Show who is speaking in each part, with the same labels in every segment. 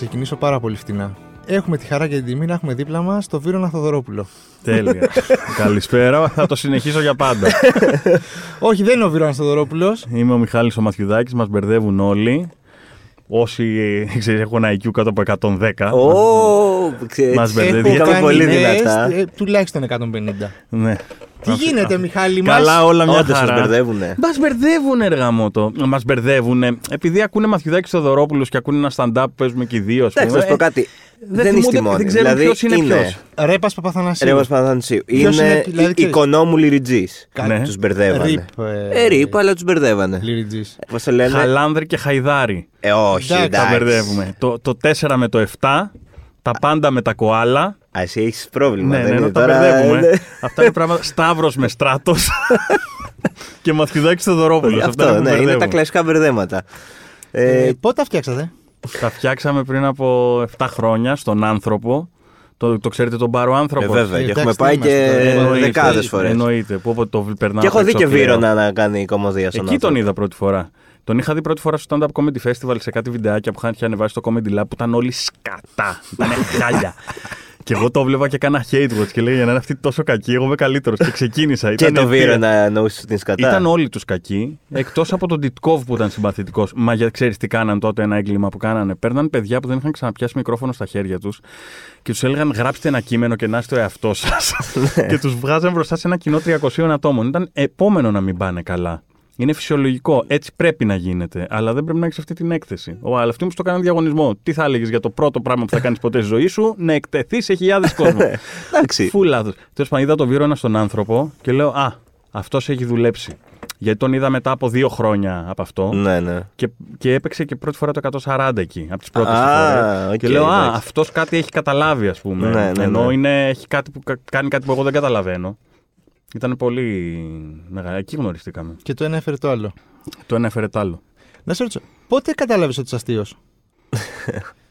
Speaker 1: Θα ξεκινήσω πάρα πολύ φτηνά. Έχουμε τη χαρά και την τιμή να έχουμε δίπλα μας το Βίρονα Θοδωρόπουλο.
Speaker 2: Τέλεια. Καλησπέρα. Θα το συνεχίσω για πάντα.
Speaker 1: Όχι, δεν είναι ο Βίρονα Θοδωρόπουλος.
Speaker 2: Είμαι ο Μιχάλης ο Μαθιουδάκης, μας μπερδεύουν όλοι. Όσοι ξέρεις, έχουν IQ κάτω από 110.
Speaker 3: Ω, ξέρεις,
Speaker 2: Μας μπερδεύει.
Speaker 3: Πήγαμε
Speaker 2: Είχαμε
Speaker 3: πολύ
Speaker 1: κάνει
Speaker 3: δυνατά.
Speaker 1: τεστ, ε, τουλάχιστον 150.
Speaker 2: Ναι.
Speaker 1: Τι γίνεται, Μιχάλη μα.
Speaker 2: Καλά, όλα μια
Speaker 3: Όντως σας
Speaker 2: χαρά.
Speaker 3: μπερδεύουνε.
Speaker 2: Μας μπερδεύουν, εργά μου το. Μας μπερδεύουν. Επειδή ακούνε Μαθιουδάκη Θεοδωρόπουλο και ακούνε ένα stand-up που παίζουμε και οι δύο, ας
Speaker 3: Εντάξει,
Speaker 2: πούμε.
Speaker 3: να σου πω κάτι.
Speaker 2: Δεν
Speaker 3: Δεν,
Speaker 2: θυμούνται-
Speaker 3: είστε μόνοι.
Speaker 2: δεν ξέρουν
Speaker 3: δηλαδή,
Speaker 2: ποιος είναι ποιος.
Speaker 1: Ρέπας Παπαθανασίου.
Speaker 3: Ρεύμα Παπαθανασίου.
Speaker 1: Ποιος
Speaker 3: Είναι,
Speaker 1: είναι, δηλαδή,
Speaker 3: οι
Speaker 1: ξέρεις.
Speaker 3: οικονόμου λυριτζή.
Speaker 1: Κα-
Speaker 2: Ναι.
Speaker 3: Τους μπερδεύανε.
Speaker 1: Ριπ.
Speaker 3: Ε, ρίπ, αλλά τους μπερδεύανε.
Speaker 1: Λυριτζής.
Speaker 3: Πώς το λένε;
Speaker 2: Χαλάνδρη και Χαϊδάρη.
Speaker 3: Ε, όχι,
Speaker 1: Εντάξει,
Speaker 2: Τα
Speaker 3: εντάξει.
Speaker 2: μπερδεύουμε. Το, το 4 με το 7. Τα πάντα με τα κοάλα.
Speaker 3: Α, εσύ έχεις πρόβλημα.
Speaker 2: Ναι,
Speaker 3: δεν
Speaker 2: ναι,
Speaker 3: είναι
Speaker 2: ναι, τα
Speaker 3: τώρα,
Speaker 2: μπερδεύουμε.
Speaker 3: ναι.
Speaker 2: Αυτά είναι πράγματα. Σταύρος με στράτος. και Μαθιουδάκη Θεοδωρόπουλο.
Speaker 3: Αυτό, ναι, είναι τα κλασικά μπερδέματα. Ε,
Speaker 1: Ε, πότε τα φτιάξατε;
Speaker 2: Τα φτιάξαμε πριν από 7 χρόνια στον άνθρωπο. Το, το ξέρετε τον Πάρο
Speaker 3: ε,
Speaker 2: άνθρωπο.
Speaker 3: βέβαια,
Speaker 1: Ε,
Speaker 3: και
Speaker 1: εντάξει,
Speaker 3: έχουμε
Speaker 1: τι
Speaker 3: πάει
Speaker 1: είμαστε
Speaker 3: και
Speaker 1: τώρα,
Speaker 3: δεκάδες φορές.
Speaker 2: Εννοείται. Που όποτε το περνάω.
Speaker 3: Και έχω
Speaker 2: απ'
Speaker 3: δει
Speaker 2: έξω
Speaker 3: και
Speaker 2: κλαίω.
Speaker 3: Βύρονα να κάνει κομμωδία στον
Speaker 2: Εκεί τον
Speaker 3: άνθρωπο.
Speaker 2: είδα πρώτη φορά. Τον είχα δει πρώτη φορά στο Stand Up Comedy Festival σε κάτι βιντεάκια που είχαν ανεβάσει στο Comedy Lab που ήταν όλοι σκατά. Ήταν χάλια. Και εγώ το βλέπα και έκανα hate watch και λέει για να είναι αυτή τόσο κακή, εγώ είμαι καλύτερος. Και ξεκίνησα.
Speaker 3: Και
Speaker 2: Ήταν
Speaker 3: το
Speaker 2: αιτία.
Speaker 3: Βύρονα εννοούσε την σκατά.
Speaker 2: Ήταν όλοι τους κακοί, εκτός από τον Τιτκόβ που ήταν συμπαθητικός. Μα για ξέρεις τι κάναν τότε, ένα έγκλημα που κάνανε. Παίρναν παιδιά που δεν είχαν ξαναπιάσει μικρόφωνο στα χέρια τους και τους έλεγαν γράψτε ένα κείμενο και να είστε ο εαυτός σας. και τους βγάζαν μπροστά σε ένα κοινό 300 ατόμων. Ήταν επόμενο να μην πάνε καλά. Είναι φυσιολογικό. Έτσι πρέπει να γίνεται. Αλλά δεν πρέπει να έχεις αυτή την έκθεση. Ο αλλά αυτοί μου στο κάναν διαγωνισμό. Τι θα έλεγες για το πρώτο πράγμα που θα κάνεις ποτέ στη ζωή σου, να εκτεθείς σε χιλιάδες κόσμο.
Speaker 3: Εντάξει.
Speaker 2: Φου λάθος. Τέλος πάντων, είδα το Βύρονα στον άνθρωπο και λέω Α, αυτός έχει δουλέψει. Γιατί τον είδα μετά από δύο χρόνια από αυτό.
Speaker 3: Ναι, ναι.
Speaker 2: Και, και έπαιξε και πρώτη φορά το 140 εκεί, από τις πρώτες
Speaker 3: Α,
Speaker 2: φορές.
Speaker 3: οκ,
Speaker 2: και λέω Α,
Speaker 3: εντάξει.
Speaker 2: αυτός κάτι έχει καταλάβει, ας πούμε.
Speaker 3: Ναι, ναι,
Speaker 2: Ενώ
Speaker 3: ναι.
Speaker 2: Είναι, έχει κάτι που, κα- κάνει κάτι που εγώ δεν καταλαβαίνω. Ήταν πολύ μεγάλο. Εκεί γνωριστήκαμε.
Speaker 1: Και το ένα έφερε το άλλο.
Speaker 2: Το ένα έφερε το άλλο.
Speaker 1: Να σε ρωτήσω, πότε κατάλαβες ότι είσαι αστείος;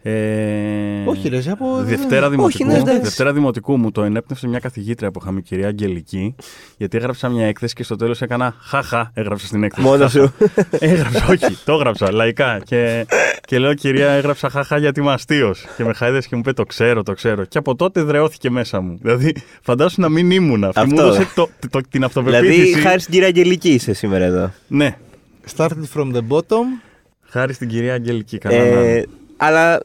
Speaker 2: Ε,
Speaker 1: Όχι, ρε, εσύ από.
Speaker 2: Δευτέρα δημοτικού,
Speaker 3: ναι, εντάξει.
Speaker 2: Δευτέρα δημοτικού μου το ενέπνευσε μια καθηγήτρια που είχαμε, η κυρία Αγγελική, γιατί έγραψα μια έκθεση και στο τέλος έκανα χαχα, έγραψα στην έκθεση.
Speaker 3: Μόνος
Speaker 2: Χαχα.
Speaker 3: σου.
Speaker 2: Έγραψα, όχι, το έγραψα λαϊκά. Και, και λέω, κυρία, έγραψα χαχα γιατί είμαι αστείος. Και με χάιδες και μου είπε, το ξέρω, το ξέρω. Και από τότε δρεώθηκε μέσα μου. Δηλαδή, φαντάσου να μην ήμουν. Αυτή μου
Speaker 3: Αυτό.
Speaker 2: έδωσε το, το, την αυτοπεποίθηση.
Speaker 3: Δηλαδή, χάρη στην κυρία Αγγελική είσαι σήμερα εδώ.
Speaker 2: Ναι,
Speaker 1: Started from the bottom.
Speaker 2: Χάρη στην κυρία Αγγελική. Καλά να είναι.
Speaker 3: Ε, αλλά ε,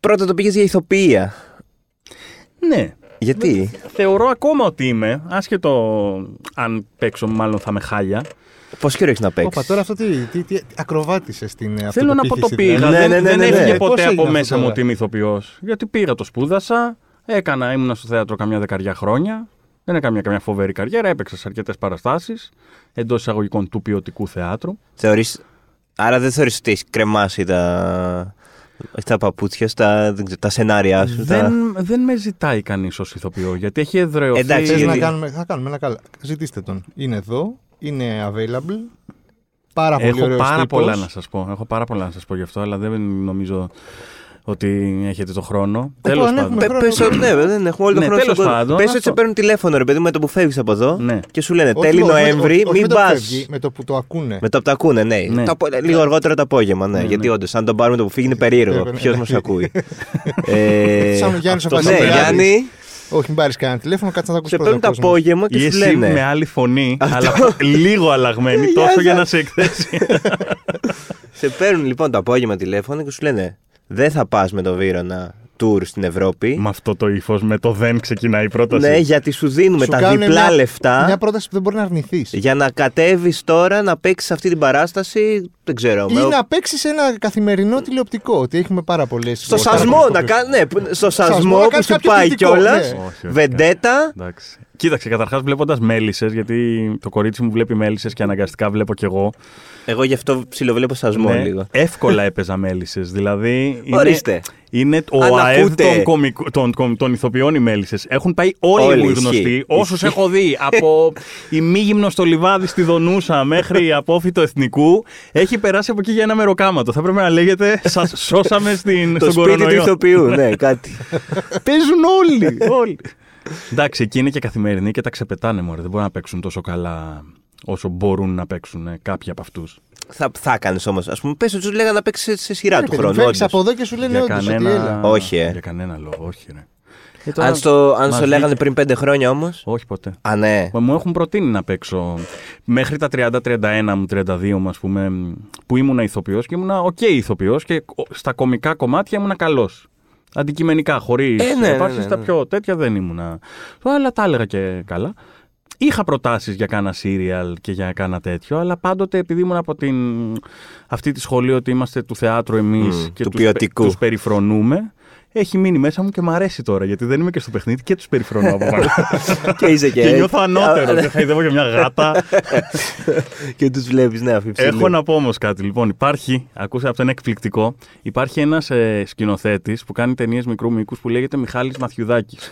Speaker 3: πρώτα το πήγες για ηθοποιία.
Speaker 2: Ναι,
Speaker 3: Γιατί;
Speaker 2: θεωρώ ακόμα ότι είμαι, άσχετο αν παίξω, μάλλον θα με χάλια.
Speaker 3: Πόσο καιρό έχεις να παίξεις;
Speaker 1: Όπα, τώρα αυτό τι, τι, τι ακροβάτησες στην ε,
Speaker 2: Θέλω να πω το
Speaker 1: αυτοπεποίθηση,
Speaker 2: πήγα.
Speaker 1: δηλαδή.
Speaker 3: Ναι,
Speaker 2: δεν
Speaker 3: ναι, ναι,
Speaker 2: δεν
Speaker 3: ναι,
Speaker 2: έφυγε
Speaker 3: ναι.
Speaker 1: Πώς
Speaker 2: ποτέ
Speaker 1: έγινε
Speaker 2: από
Speaker 1: αυτό
Speaker 2: μέσα μου
Speaker 1: τώρα;
Speaker 2: ότι είμαι ηθοποιός. Γιατί πήγα, το σπούδασα, έκανα, ήμουνα στο θέατρο καμιά δεκαριά χρόνια. Δεν έκανα μια καμιά φοβερή καριέρα, έπαιξα σε αρκετές παραστάσεις εντός εισαγωγικών του ποιοτικού θεάτρου.
Speaker 3: Θεωρείς... Άρα δεν θεωρείς ότι έχεις κρεμάσει τα, όχι τα παπούτσια, στα, δεν ξέρω, τα σενάρια σου. τα...
Speaker 2: Δεν, δεν με ζητάει κανείς ως ηθοποιό, γιατί έχει εδρεωθεί.
Speaker 3: Εντάξει,
Speaker 1: Θες
Speaker 3: γιατί-
Speaker 1: να κάνουμε, θα κάνουμε ένα καλά. Ζητήστε τον. Είναι εδώ, είναι available. Πάρα πολύ
Speaker 2: Έχω
Speaker 1: ωραίος
Speaker 2: πάρα
Speaker 1: τύπος.
Speaker 2: πολλά να σας πω. Έχω πάρα πολλά να σας πω γι' αυτό, αλλά δεν νομίζω ότι έχετε το χρόνο.
Speaker 1: Ε,
Speaker 2: Τέλος
Speaker 1: αν
Speaker 2: πάντων.
Speaker 1: έχουμε
Speaker 3: Πε-
Speaker 1: χρόνο,
Speaker 3: πες ότι ναι, δεν έχουμε όλο το
Speaker 2: Ναι,
Speaker 3: χρόνο
Speaker 2: τέλος
Speaker 3: στον κόσμο.
Speaker 2: πάντων,
Speaker 3: Πες ότι
Speaker 2: αυτό.
Speaker 3: σε παίρνουν τηλέφωνο, ρε παιδί, με το που φεύγεις από εδώ
Speaker 2: Ναι.
Speaker 3: και σου λένε
Speaker 1: Όχι,
Speaker 3: τέλη
Speaker 1: όχι, όχι,
Speaker 3: Νοέμβρη,
Speaker 1: όχι, όχι
Speaker 3: μην
Speaker 1: με το
Speaker 3: πας.
Speaker 1: που φεύγει, Με το που το ακούνε.
Speaker 3: Με το που τα ακούνε, ναι.
Speaker 2: Ναι.
Speaker 3: Το απο- λίγο αργότερα το απόγευμα, ναι.
Speaker 2: Ναι,
Speaker 3: γιατί
Speaker 2: ναι.
Speaker 3: όντως, αν τον πάρουμε το που φύγει είναι περίεργο.
Speaker 1: Ναι, ναι,
Speaker 3: Ποιος
Speaker 1: ναι.
Speaker 3: μας ακούει. ε,
Speaker 1: Σαν ο Γιάννης ο
Speaker 2: αυτό
Speaker 3: ναι,
Speaker 1: Βασιλιάδης.
Speaker 3: Γιάννη,
Speaker 1: Όχι, μην πάρεις κανένα τηλέφωνο, κάτσε να τα ακούσει
Speaker 3: σε παίρνουν το
Speaker 1: κόσμος.
Speaker 3: απόγευμα και
Speaker 2: Ή
Speaker 3: σου
Speaker 2: εσύ
Speaker 3: λένε.
Speaker 2: με άλλη φωνή, αλλά λίγο αλλαγμένη,
Speaker 3: Γεια
Speaker 2: τόσο για
Speaker 3: σας.
Speaker 2: να σε εκθέσει.
Speaker 3: Σε παίρνουν λοιπόν το απόγευμα τηλέφωνο και σου λένε Δεν θα πας με το Βύρονα tour στην Ευρώπη.
Speaker 2: Με αυτό το ύφος, με το δεν ξεκινάει η πρόταση.
Speaker 3: Ναι, γιατί σου δίνουμε
Speaker 1: Σου
Speaker 3: τα
Speaker 1: κάνουν
Speaker 3: διπλά
Speaker 1: μια-
Speaker 3: λεφτά
Speaker 1: Μια πρόταση που δεν μπορεί να αρνηθείς.
Speaker 3: για να κατέβεις τώρα να παίξεις αυτή την παράσταση. Δεν ξέρω.
Speaker 1: Ή
Speaker 3: με-
Speaker 1: να παίξεις ένα καθημερινό τηλεοπτικό. Ότι έχουμε πάρα πολλές.
Speaker 3: Στο σασμό, να κάνει. Ναι, που- στο
Speaker 1: Σασμό,
Speaker 3: σασμό
Speaker 1: να
Speaker 3: που
Speaker 1: κάνεις
Speaker 3: σου
Speaker 1: κάποιο
Speaker 3: πάει
Speaker 1: κριτικό,
Speaker 3: κιόλας.
Speaker 1: ναι.
Speaker 2: Όχι, όχι,
Speaker 3: Βεντέτα.
Speaker 2: Εντάξει. Κοίταξε, καταρχάς βλέποντας μέλισσες, γιατί το κορίτσι μου βλέπει μέλισσες και αναγκαστικά βλέπω κι εγώ.
Speaker 3: Εγώ γι' αυτό ψιλοβλέπω σασμό
Speaker 2: Ναι,
Speaker 3: λίγο.
Speaker 2: Εύκολα έπαιζα μέλισσες. Δηλαδή. Είναι,
Speaker 3: Ορίστε.
Speaker 2: Είναι ο
Speaker 3: Αν
Speaker 2: ΑΕΔ
Speaker 3: ακούτε-
Speaker 2: των, κομικ- των, των, των ηθοποιών οι μέλισσες. Έχουν πάει όλοι,
Speaker 3: Όλοι,
Speaker 2: μου οι
Speaker 3: ισχύει.
Speaker 2: γνωστοί. Όσους
Speaker 3: Ισχύει.
Speaker 2: έχω δει. Από ημίγυμνο στο λιβάδι στη Δονούσα μέχρι απόφυτο εθνικού. Έχει περάσει από εκεί για ένα μεροκάματο. Θα πρέπει να λέγεται Σας σώσαμε στην,
Speaker 3: Το
Speaker 2: στον
Speaker 3: σπίτι του
Speaker 2: κορονοϊό.
Speaker 3: ηθοποιού, ναι, κάτι.
Speaker 2: Παίζουν όλοι. όλοι. Εντάξει, εκεί είναι και καθημερινοί και τα ξεπετάνε μωρέ. Δεν μπορούν να παίξουν τόσο καλά όσο μπορούν να παίξουν ε, κάποιοι από αυτούς.
Speaker 3: Θα, θα έκανε όμως. Α πούμε, πες ότι του λέγανε να παίξεις σε, σε σειρά του χρόνου.
Speaker 1: Φέρνει
Speaker 3: όντως.
Speaker 1: από εδώ και σου λένε
Speaker 2: Για
Speaker 1: όντως ότι έλα.
Speaker 2: κανένα,
Speaker 3: Όχι, ε.
Speaker 2: για κανένα λόγο, όχι. Ρε. Ε, τώρα
Speaker 3: Αν στο, αν
Speaker 2: μας
Speaker 3: στο λέγανε
Speaker 2: βγήκε-
Speaker 3: πριν πέντε χρόνια όμως.
Speaker 2: Όχι ποτέ.
Speaker 3: Α, ναι.
Speaker 2: Μα Μου έχουν προτείνει να παίξω μέχρι τα 30-31 μου, 32 μου, ας πούμε, που ήμουνα ηθοποιός και ήμουνα οκ ηθοποιός και στα κομικά κομμάτια ήμουνα καλός. Αντικειμενικά, χωρί
Speaker 3: Ε, ναι, ναι,
Speaker 2: επάρσεις,
Speaker 3: ναι,
Speaker 2: στα
Speaker 3: ναι.
Speaker 2: πιο τέτοια δεν ήμουνα. Αλλά τα έλεγα και καλά. Είχα προτάσεις για κάνα serial και για κάνα τέτοιο, αλλά πάντοτε επειδή ήμουν από την, αυτή τη σχολή ότι είμαστε του θεάτρου εμείς
Speaker 3: Μμ,
Speaker 2: και
Speaker 3: του
Speaker 2: τους,
Speaker 3: ποιοτικού.
Speaker 2: τους περιφρονούμε, έχει μείνει μέσα μου και μου αρέσει τώρα, γιατί δεν είμαι και στο παιχνίδι και τους περιφρονώ από πάνω.
Speaker 3: και είσαι και.
Speaker 2: και νιώθω ανώτερος.
Speaker 3: Α,
Speaker 2: και χαϊδεύω για μια γάτα.
Speaker 3: και τους βλέπεις, ναι, αφιψηλού.
Speaker 2: Έχω να πω όμως κάτι. Λοιπόν, υπάρχει, ακούσα αυτό είναι εκπληκτικό. Υπάρχει ένας ε, σκηνοθέτης που κάνει ταινίες μικρού μήκους που λέγεται Μιχάλης Μαθιουδάκης.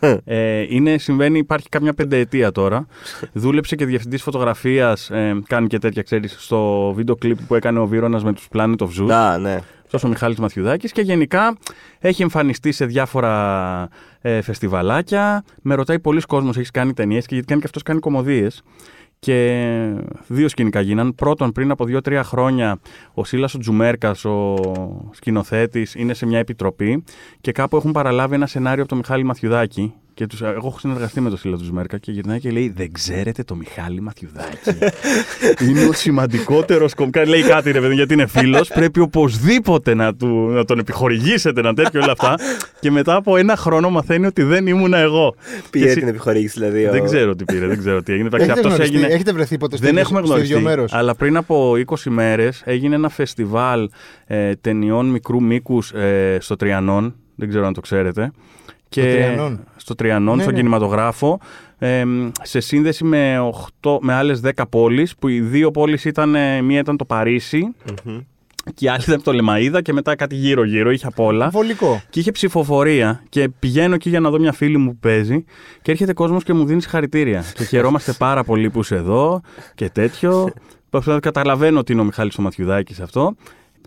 Speaker 2: Ε, είναι, συμβαίνει, υπάρχει κάμια πενταετία τώρα. Δούλεψε και διευθυντής φωτογραφίας, ε, κάνει και τέτοια, ξέρεις, στο βίντεο κλιπ που έκανε ο Βίρονας με τους Planet of Zoo.
Speaker 3: Να, ναι.
Speaker 2: Αυτός ο Μιχάλης Μαθιουδάκης και γενικά έχει εμφανιστεί σε διάφορα ε, φεστιβαλάκια. Με ρωτάει πολλοί κόσμος, έχεις κάνει ταινίες και γιατί κάνει και αυτός κάνει κομμωδίες. Και δύο σκηνικά γίναν. Πρώτον, πριν από δύο-τρία χρόνια, ο Σίλας ο Τζουμέρκας, ο σκηνοθέτης, είναι σε μια επιτροπή και κάπου έχουν παραλάβει ένα σενάριο από τον Μιχάλη Μαθιουδάκη. Και τους, εγώ έχω συνεργαστεί με τον Σίλα τους Τζουμέρκα και γυρνάει και λέει: Δεν ξέρετε το Μιχάλη Μαθιουδάκη. είναι ο σημαντικότερος κομικά. Λέει κάτι ρε παιδί, γιατί είναι φίλος. Πρέπει οπωσδήποτε να, του, να τον επιχορηγήσετε, να τέτοιο όλα αυτά. και μετά από ένα χρόνο μαθαίνει ότι δεν ήμουν εγώ.
Speaker 3: Πήρε
Speaker 2: Και εσύ-
Speaker 3: την επιχορήγηση, δηλαδή. ο-
Speaker 2: Δεν ξέρω τι πήρε, δεν ξέρω τι έγινε. Εντάξει,
Speaker 1: Έχετε,
Speaker 2: αυτός
Speaker 1: γνωριστεί,
Speaker 2: έγινε...
Speaker 1: έχετε βρεθεί ποτέ στο
Speaker 2: Δεν
Speaker 1: ίδιο-
Speaker 2: έχουμε
Speaker 1: στο ίδιο
Speaker 2: γνωριστεί.
Speaker 1: μέρος;
Speaker 2: Αλλά πριν από 20 μέρες έγινε ένα φεστιβάλ ε, ταινιών μικρού μήκους ε, στο Τριανόν. Δεν ξέρω αν το ξέρετε. Και
Speaker 1: Τριανόν.
Speaker 2: στο Τριανόν,
Speaker 1: Ναι,
Speaker 2: στον
Speaker 1: ναι.
Speaker 2: κινηματογράφο, ε, σε σύνδεση με, 8, με άλλες 10 πόλεις, που οι δύο πόλεις ήταν, ε, μία ήταν το Παρίσι
Speaker 3: Μμμ.
Speaker 2: και η άλλη ήταν το Λεμαΐδα και μετά κάτι γύρω-γύρω, είχε απ' όλα.
Speaker 1: Βολικό.
Speaker 2: Και είχε ψηφοφορία και πηγαίνω εκεί για να δω μια φίλη μου που παίζει και έρχεται κόσμος και μου δίνει συγχαρητήρια. και χαιρόμαστε πάρα πολύ που είσαι εδώ και τέτοιο. Προσπαθώ- Καταλαβαίνω ότι είναι ο Μιχάλης ο Μαθιουδάκης αυτό.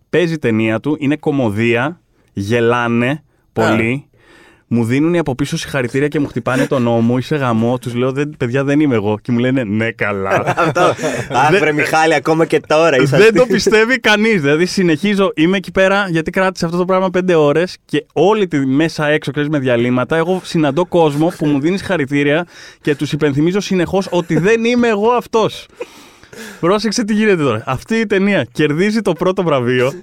Speaker 2: Παίζει η ταινία του, είναι κομμωδία, γελάνε πολύ. Μου δίνουν οι από πίσω συγχαρητήρια και μου χτυπάνε τον νόμο. Είσαι γαμό. Τους λέω, δεν, παιδιά, δεν είμαι εγώ. Και μου λένε, ναι, καλά.
Speaker 3: Αυτό. Αχ, βρε Μιχάλη, ακόμα και τώρα είσαι
Speaker 2: Δεν το πιστεύει κανείς. Δηλαδή, συνεχίζω, είμαι εκεί πέρα γιατί κράτησε αυτό το πράγμα πέντε ώρες και όλη τη μέσα έξω, ξέρεις με διαλύματα. Εγώ συναντώ κόσμο που μου δίνει χαρητήρια και τους υπενθυμίζω συνεχώς ότι δεν είμαι εγώ αυτός. Πρόσεξε τι γίνεται τώρα. Αυτή η ταινία κερδίζει το πρώτο βραβείο.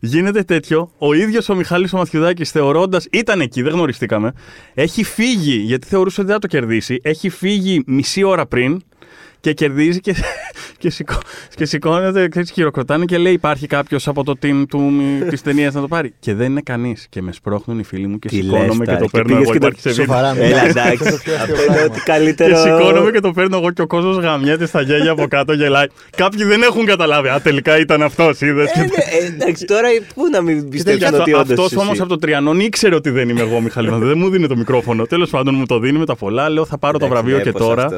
Speaker 2: Γίνεται τέτοιο. Ο ίδιος ο Μιχάλης ο Μαθιουδάκης, θεωρώντας. ήταν εκεί, δεν γνωριστήκαμε. Έχει φύγει, γιατί θεωρούσε ότι δεν θα το κερδίσει. Έχει φύγει μισή ώρα πριν και κερδίζει και, και, σηκώ, και σηκώνεται, ξέρεις, χειροκροτάνε και λέει: Υπάρχει κάποιος από το team του, της ταινίας να το πάρει. Και δεν είναι κανείς. Και με σπρώχνουν οι φίλοι μου και
Speaker 3: Τι
Speaker 2: σηκώνομαι
Speaker 3: λες
Speaker 2: και
Speaker 3: τώρα,
Speaker 2: το
Speaker 3: και
Speaker 2: παίρνω
Speaker 3: πήγες
Speaker 2: εγώ.
Speaker 3: και το-
Speaker 2: Υπάρχει σε βίντεο.
Speaker 1: Σοβαρά.
Speaker 3: Έλα,
Speaker 1: μιλάμε.
Speaker 3: εντάξει.
Speaker 1: Αυτό το πιο αστείο
Speaker 3: Αυτό είναι
Speaker 1: πράγμα.
Speaker 3: ότι καλύτερο.
Speaker 2: Και σηκώνομαι και το παίρνω εγώ και ο κόσμος γαμιέται στα γέλια από κάτω γελάει. Κάποιοι δεν έχουν καταλάβει. Α, τελικά ήταν αυτός, είδες.
Speaker 3: Ε, ναι, ε, Εντάξει, τώρα πού να μην πιστέψουν ότι όντως.
Speaker 2: Αυτός όμως από το Τριανόν ήξερε ότι δεν είμαι εγώ, Μιχάλη. Μαθιουδάκη. δεν μου δίνει το μικρόφωνο. Τέλος πάντων μου το δίνει με τα πολλά. Λέω θα πάρω το βραβείο και τώρα.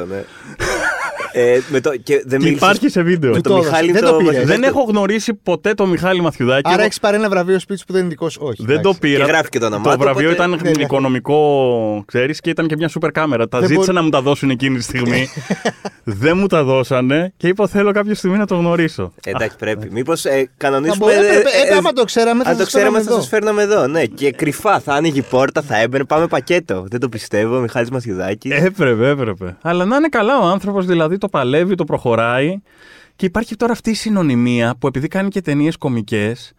Speaker 3: Ναι. Ε, με το, και δεν
Speaker 2: Και
Speaker 3: μίλησες
Speaker 2: υπάρχει σε βίντεο.
Speaker 3: με
Speaker 1: Του
Speaker 3: το
Speaker 1: το
Speaker 3: Μιχάλη
Speaker 1: έδωσε.
Speaker 3: το
Speaker 1: Δεν το πήρε.
Speaker 3: Μαθιουδάκη.
Speaker 2: Δεν έχω γνωρίσει ποτέ το Μιχάλη Μαθιουδάκη.
Speaker 1: Άρα
Speaker 2: Εγώ
Speaker 1: έχεις πάρει ένα βραβείο σπίτι σου που δεν είναι δικός σου; Όχι.
Speaker 2: Δεν το
Speaker 1: εντάξει.
Speaker 2: πήρα.
Speaker 3: Και γράφει και το όνομά
Speaker 2: Το
Speaker 3: του,
Speaker 2: βραβείο
Speaker 3: οπότε-
Speaker 2: ήταν
Speaker 1: Ναι, ναι.
Speaker 2: οικονομικό, ξέρεις, και ήταν και μια σούπερ κάμερα. Τα
Speaker 1: Δεν
Speaker 2: ζήτησα
Speaker 1: μπορεί-
Speaker 2: να μου τα δώσουν εκείνη τη στιγμή. δεν μου τα δώσανε και είπα θέλω κάποια στιγμή να το γνωρίσω.
Speaker 3: Ε, Εντάξει, πρέπει. Μήπως
Speaker 1: Θα
Speaker 3: κανονίσουμε.
Speaker 1: μπορούμε-
Speaker 3: ε,
Speaker 1: έπρεπε-
Speaker 3: ε,
Speaker 1: ε, Άμα το ξέραμε, θα
Speaker 3: Αν το
Speaker 1: σας
Speaker 3: ξέραμε,
Speaker 1: φέραμε
Speaker 3: θα
Speaker 1: εδώ.
Speaker 3: σας φέρναμε εδώ. Ναι, και κρυφά θα άνοιγε η πόρτα, θα έμπαινε. Πάμε πακέτο. Δεν το πιστεύω. Μιχάλης Μαθιουδάκης.
Speaker 2: Έπρεπε, έπρεπε. Αλλά να είναι καλά ο άνθρωπος, δηλαδή το παλεύει, το προχωράει. Και υπάρχει τώρα αυτή η συνωνυμία που επειδή κάνει και ταινίες κομικές,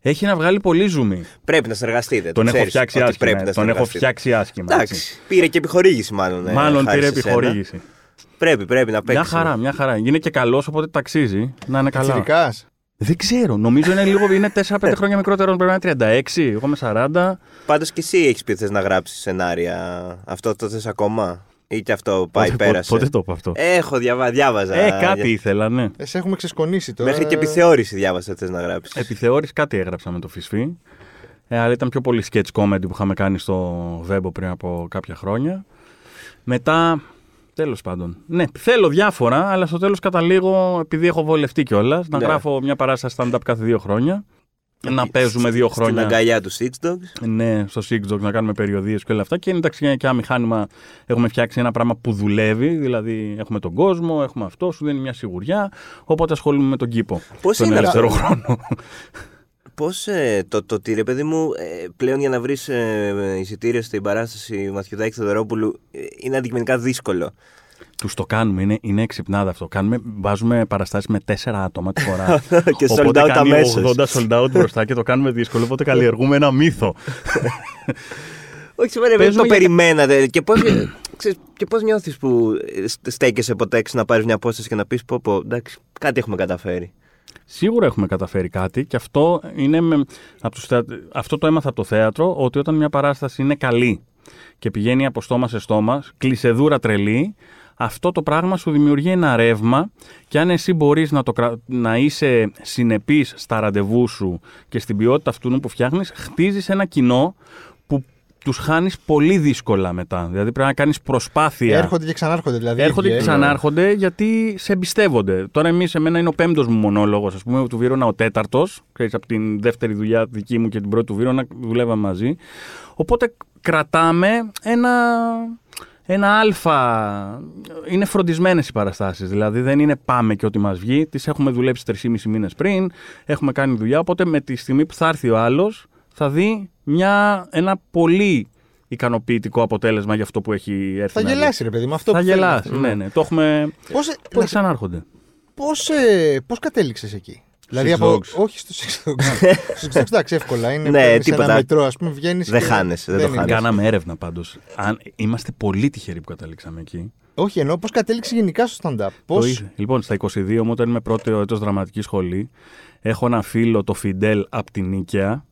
Speaker 2: έχει να βγάλει πολύ ζουμί.
Speaker 3: Πρέπει να συνεργαστείτε. το
Speaker 2: Τον έχω
Speaker 3: ξέρεις
Speaker 2: φτιάξει
Speaker 3: ότι
Speaker 2: άσχημα.
Speaker 3: Πρέπει να
Speaker 2: Τον έχω
Speaker 3: συνεργαστείτε.
Speaker 2: φτιάξει άσχημα. έτσι.
Speaker 3: Εντάξει. Πήρε και επιχορήγηση, μάλλον. ε,
Speaker 2: Μάλλον
Speaker 3: χάρη
Speaker 2: πήρε
Speaker 3: σε σένα.
Speaker 2: επιχορήγηση.
Speaker 3: Πρέπει, πρέπει να παίξεις.
Speaker 2: Μια χαρά, μια χαρά. Είναι και καλός, οπότε ταξίζει. Να είναι καλά.
Speaker 1: Πιτσιρικάς.
Speaker 2: Δεν ξέρω. Νομίζω είναι λίγο. Είναι 4-5 χρόνια μικρότερος. Πρέπει να είναι 36. Εγώ είμαι 40.
Speaker 3: Πάντως και εσύ έχεις πει θες να γράψεις σενάρια. Αυτό το θες ακόμα; Ή και αυτό πάει
Speaker 2: Πότε-
Speaker 3: πέρασε.
Speaker 2: Πότε το είπα αυτό;
Speaker 3: Έχω διαβα... διάβαζα.
Speaker 2: Ε, κάτι ήθελα, ναι.
Speaker 1: Ε, σε έχουμε ξεσκονίσει τώρα.
Speaker 3: Μέχρι και επιθεώρηση διάβασα θες να γράψεις.
Speaker 2: Επιθεώρηση κάτι έγραψα με το Φυσφή. Ε, αλλά ήταν πιο πολύ sketch comedy που είχαμε κάνει στο Βέμπο πριν από κάποια χρόνια. Μετά, τέλος πάντων. Ναι, θέλω διάφορα, αλλά στο τέλος καταλήγω, επειδή έχω βολευτεί κιόλας, να
Speaker 3: Ναι.
Speaker 2: γράφω μια παράσταση stand-up κάθε δύο χρόνια. Να παίζουμε δύο
Speaker 3: Στην
Speaker 2: χρόνια.
Speaker 3: αγκαλιά του Six Dogs.
Speaker 2: Ναι, στο Six Dogs να κάνουμε περιοδίες και όλα αυτά. Και εντάξει, και ένα μηχάνημα έχουμε φτιάξει ένα πράγμα που δουλεύει. Δηλαδή, έχουμε τον κόσμο, έχουμε αυτό, σου δίνει μια σιγουριά. Οπότε ασχολούμαι με τον κήπο.
Speaker 3: Πώς
Speaker 2: τον
Speaker 3: είναι
Speaker 2: ελεύθερο
Speaker 3: αυτό;
Speaker 2: χρόνο.
Speaker 3: Πώς ε, το, το ότι ρε παιδί μου, ε, πλέον για να βρεις ε, εισιτήριο στην παράσταση Μαθιουδάκη Θεοδωρόπουλου ε, είναι αντικειμενικά δύσκολο.
Speaker 2: Τους το κάνουμε, είναι, είναι εξυπνάδα αυτό. Κάνουμε, βάζουμε παραστάσεις με τέσσερα άτομα τη φορά.
Speaker 3: Και sold
Speaker 2: οπότε
Speaker 3: out
Speaker 2: κάνει
Speaker 3: αμέσως.
Speaker 2: 80 sold out μπροστά και το κάνουμε δύσκολο. Οπότε καλλιεργούμε ένα μύθο.
Speaker 3: Όχι, σήμερα δεν
Speaker 2: Παίζουμε
Speaker 3: το
Speaker 2: για-
Speaker 3: περιμένατε. Και πώς και πώς νιώθεις που ε, στε- στέκεσαι ποτέ έξω να πάρεις μια απόσταση και να πεις: Πω, πω, εντάξει, κάτι έχουμε καταφέρει.
Speaker 2: Σίγουρα έχουμε καταφέρει κάτι και αυτό, είναι με, από τους θεα- αυτό το έμαθα από το θέατρο, ότι όταν μια παράσταση είναι καλή και πηγαίνει από στόμα σε στόμα, κλεισεδούρα τρελή, αυτό το πράγμα σου δημιουργεί ένα ρεύμα και αν εσύ μπορείς να, το, κρα- να είσαι συνεπής στα ραντεβού σου και στην ποιότητα αυτού που φτιάχνεις, χτίζεις ένα κοινό που τους χάνεις πολύ δύσκολα μετά. Δηλαδή πρέπει να κάνεις προσπάθεια.
Speaker 1: Έρχονται και ξανάρχονται δηλαδή.
Speaker 2: Έρχονται
Speaker 1: οι
Speaker 2: και
Speaker 1: ίδιοι, ε.
Speaker 2: ξανάρχονται γιατί σε εμπιστεύονται. Τώρα, εμείς, εμένα είναι ο πέμπτος μου μονόλογος, ας πούμε, του Βίρονα ο τέταρτος. Ξέρεις, από την δεύτερη δουλειά δική μου και την πρώτη του Βίρονα δουλεύαμε μαζί. Οπότε κρατάμε ένα, ένα αλφα. Είναι φροντισμένες οι παραστάσεις. Δηλαδή δεν είναι πάμε και ό,τι μας βγει. Τις έχουμε δουλέψει 3,5 μήνες πριν. Έχουμε κάνει δουλειά. Οπότε με τη στιγμή που θα έρθει ο άλλος, θα δει μια, ένα πολύ ικανοποιητικό αποτέλεσμα για αυτό που έχει έρθει.
Speaker 1: Θα
Speaker 2: να δει.
Speaker 1: γελάσει, ρε παιδί μου. Αυτό
Speaker 2: Θα
Speaker 1: που θέλει.
Speaker 2: γελάσει. Ναι, ναι. Το έχουμε.
Speaker 1: Πώς, ε,
Speaker 2: Πώς
Speaker 1: να-
Speaker 2: ξανάρχονται.
Speaker 1: πώς, ε, πώς κατέληξες εκεί; Δηλαδή
Speaker 2: Six
Speaker 1: από.
Speaker 2: Dogs.
Speaker 1: Όχι στο Six Dogs. στο Six Dogs, εντάξει, εύκολα. Είναι
Speaker 3: Ναι,
Speaker 1: παίρνεις
Speaker 3: τίποτα.
Speaker 1: ένα μετρό, ας πούμε, βγαίνεις.
Speaker 3: Δεν χάνεσαι, δεν το χάνεσαι.
Speaker 2: Κάναμε έρευνα πάντως. Είμαστε πολύ τυχεροί που καταλήξαμε εκεί.
Speaker 1: Όχι, εννοώ πώς κατέληξε γενικά στο stand-up.
Speaker 2: Το
Speaker 1: Πώς...
Speaker 2: είδε. Λοιπόν, στα 22 μου, όταν είμαι πρώτο έτος δραματικής σχολή, έχω ένα φίλο, το Φιντέλ, από την Νίκαια,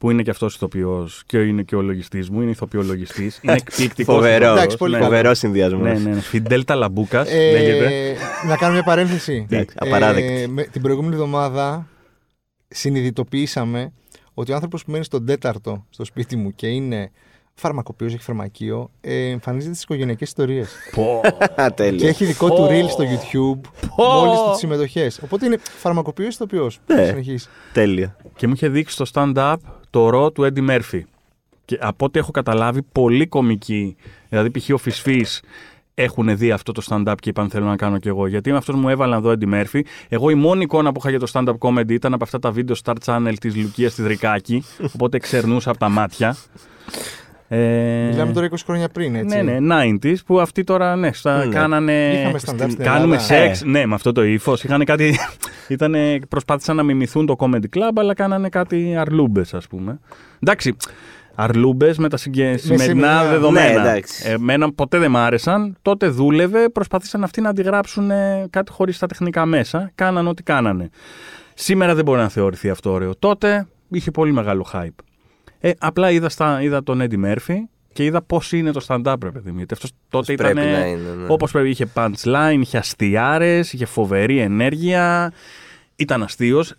Speaker 2: που είναι και αυτός ηθοποιός και είναι και ο λογιστής μου, είναι ηθοποιολογιστής. Είναι εκπληκτικός.
Speaker 3: Φοβερό.
Speaker 1: Εντάξει, πολύ καλό.
Speaker 3: Φοβερό συνδυασμός.
Speaker 2: Ναι, ναι, ναι. Φιντέλ Ταλαμπούκα,
Speaker 1: Ε,
Speaker 2: λέγεται.
Speaker 1: να κάνω μια παρένθεση.
Speaker 3: Εντάξει, απαράδεκτη.
Speaker 1: Ε, με- την προηγούμενη εβδομάδα συνειδητοποιήσαμε ότι ο άνθρωπος που μένει στον τέταρτο στο σπίτι μου και είναι φαρμακοποιός, έχει φαρμακείο, ε, εμφανίζεται στις οικογενειακές ιστορίες.
Speaker 2: Πω.
Speaker 3: Α,
Speaker 1: και
Speaker 3: τέλειο.
Speaker 1: έχει δικό του reel στο YouTube μόλις του τις συμμετοχές. Οπότε είναι φαρμακοποιός ηθοποιός.
Speaker 3: Ναι.
Speaker 1: Συνεχίζει.
Speaker 3: Τέλειο.
Speaker 2: και μου είχε δείξει στο stand-up το ρο του Eddie Murphy. Και από ό,τι έχω καταλάβει, πολύ κομική. Δηλαδή, π.χ. ο Φυσφής έχουν δει αυτό το stand-up και είπαν θέλω να κάνω κι εγώ. Γιατί με αυτό μου έβαλαν εδώ Eddie Murphy. Εγώ η μόνη εικόνα που είχα για το stand-up comedy ήταν από αυτά τα βίντεο Star Channel της Λουκίας τη Δρικάκη. οπότε ξερνούσα από τα μάτια. Ε,
Speaker 1: Μιλάμε τώρα 20 χρόνια πριν, έτσι.
Speaker 2: Ναι, ναι, 90s που αυτοί τώρα ναι, στα,
Speaker 3: Ναι.
Speaker 2: κάνανε.
Speaker 1: Είχαμε stand-up στην
Speaker 2: Κάνουμε
Speaker 1: Ελλάδα.
Speaker 2: σεξ.
Speaker 3: Ε.
Speaker 2: Ναι, με αυτό το ύφος. Είχαν κάτι. Ήτανε, προσπάθησαν να μιμηθούν το comedy club, αλλά κάνανε κάτι αρλούμπες, ας πούμε. Εντάξει. Αρλούμπες με τα συγκε... σημερινά
Speaker 1: σημερινά.
Speaker 2: δεδομένα.
Speaker 3: Ναι, εντάξει.
Speaker 2: Εμένα ποτέ δεν μ' άρεσαν. Τότε δούλευε, προσπάθησαν αυτοί να αντιγράψουν ε, κάτι χωρίς τα τεχνικά μέσα. Κάναν ό,τι κάνανε. Σήμερα δεν μπορεί να θεωρηθεί αυτό ωραίο. Τότε είχε πολύ μεγάλο hype. Ε, απλά είδα, στα, είδα τον Eddie Murphy και είδα πώς είναι το stand-up, ρε παιδί μου. Γιατί αυτός τότε
Speaker 3: Πώς
Speaker 2: ήταν.
Speaker 3: πρέπει να είναι, ναι.
Speaker 2: Όπως πρέπει, είχε punchline, είχε αστιάρες, είχε φοβερή ενέργεια. Ήταν αστείος,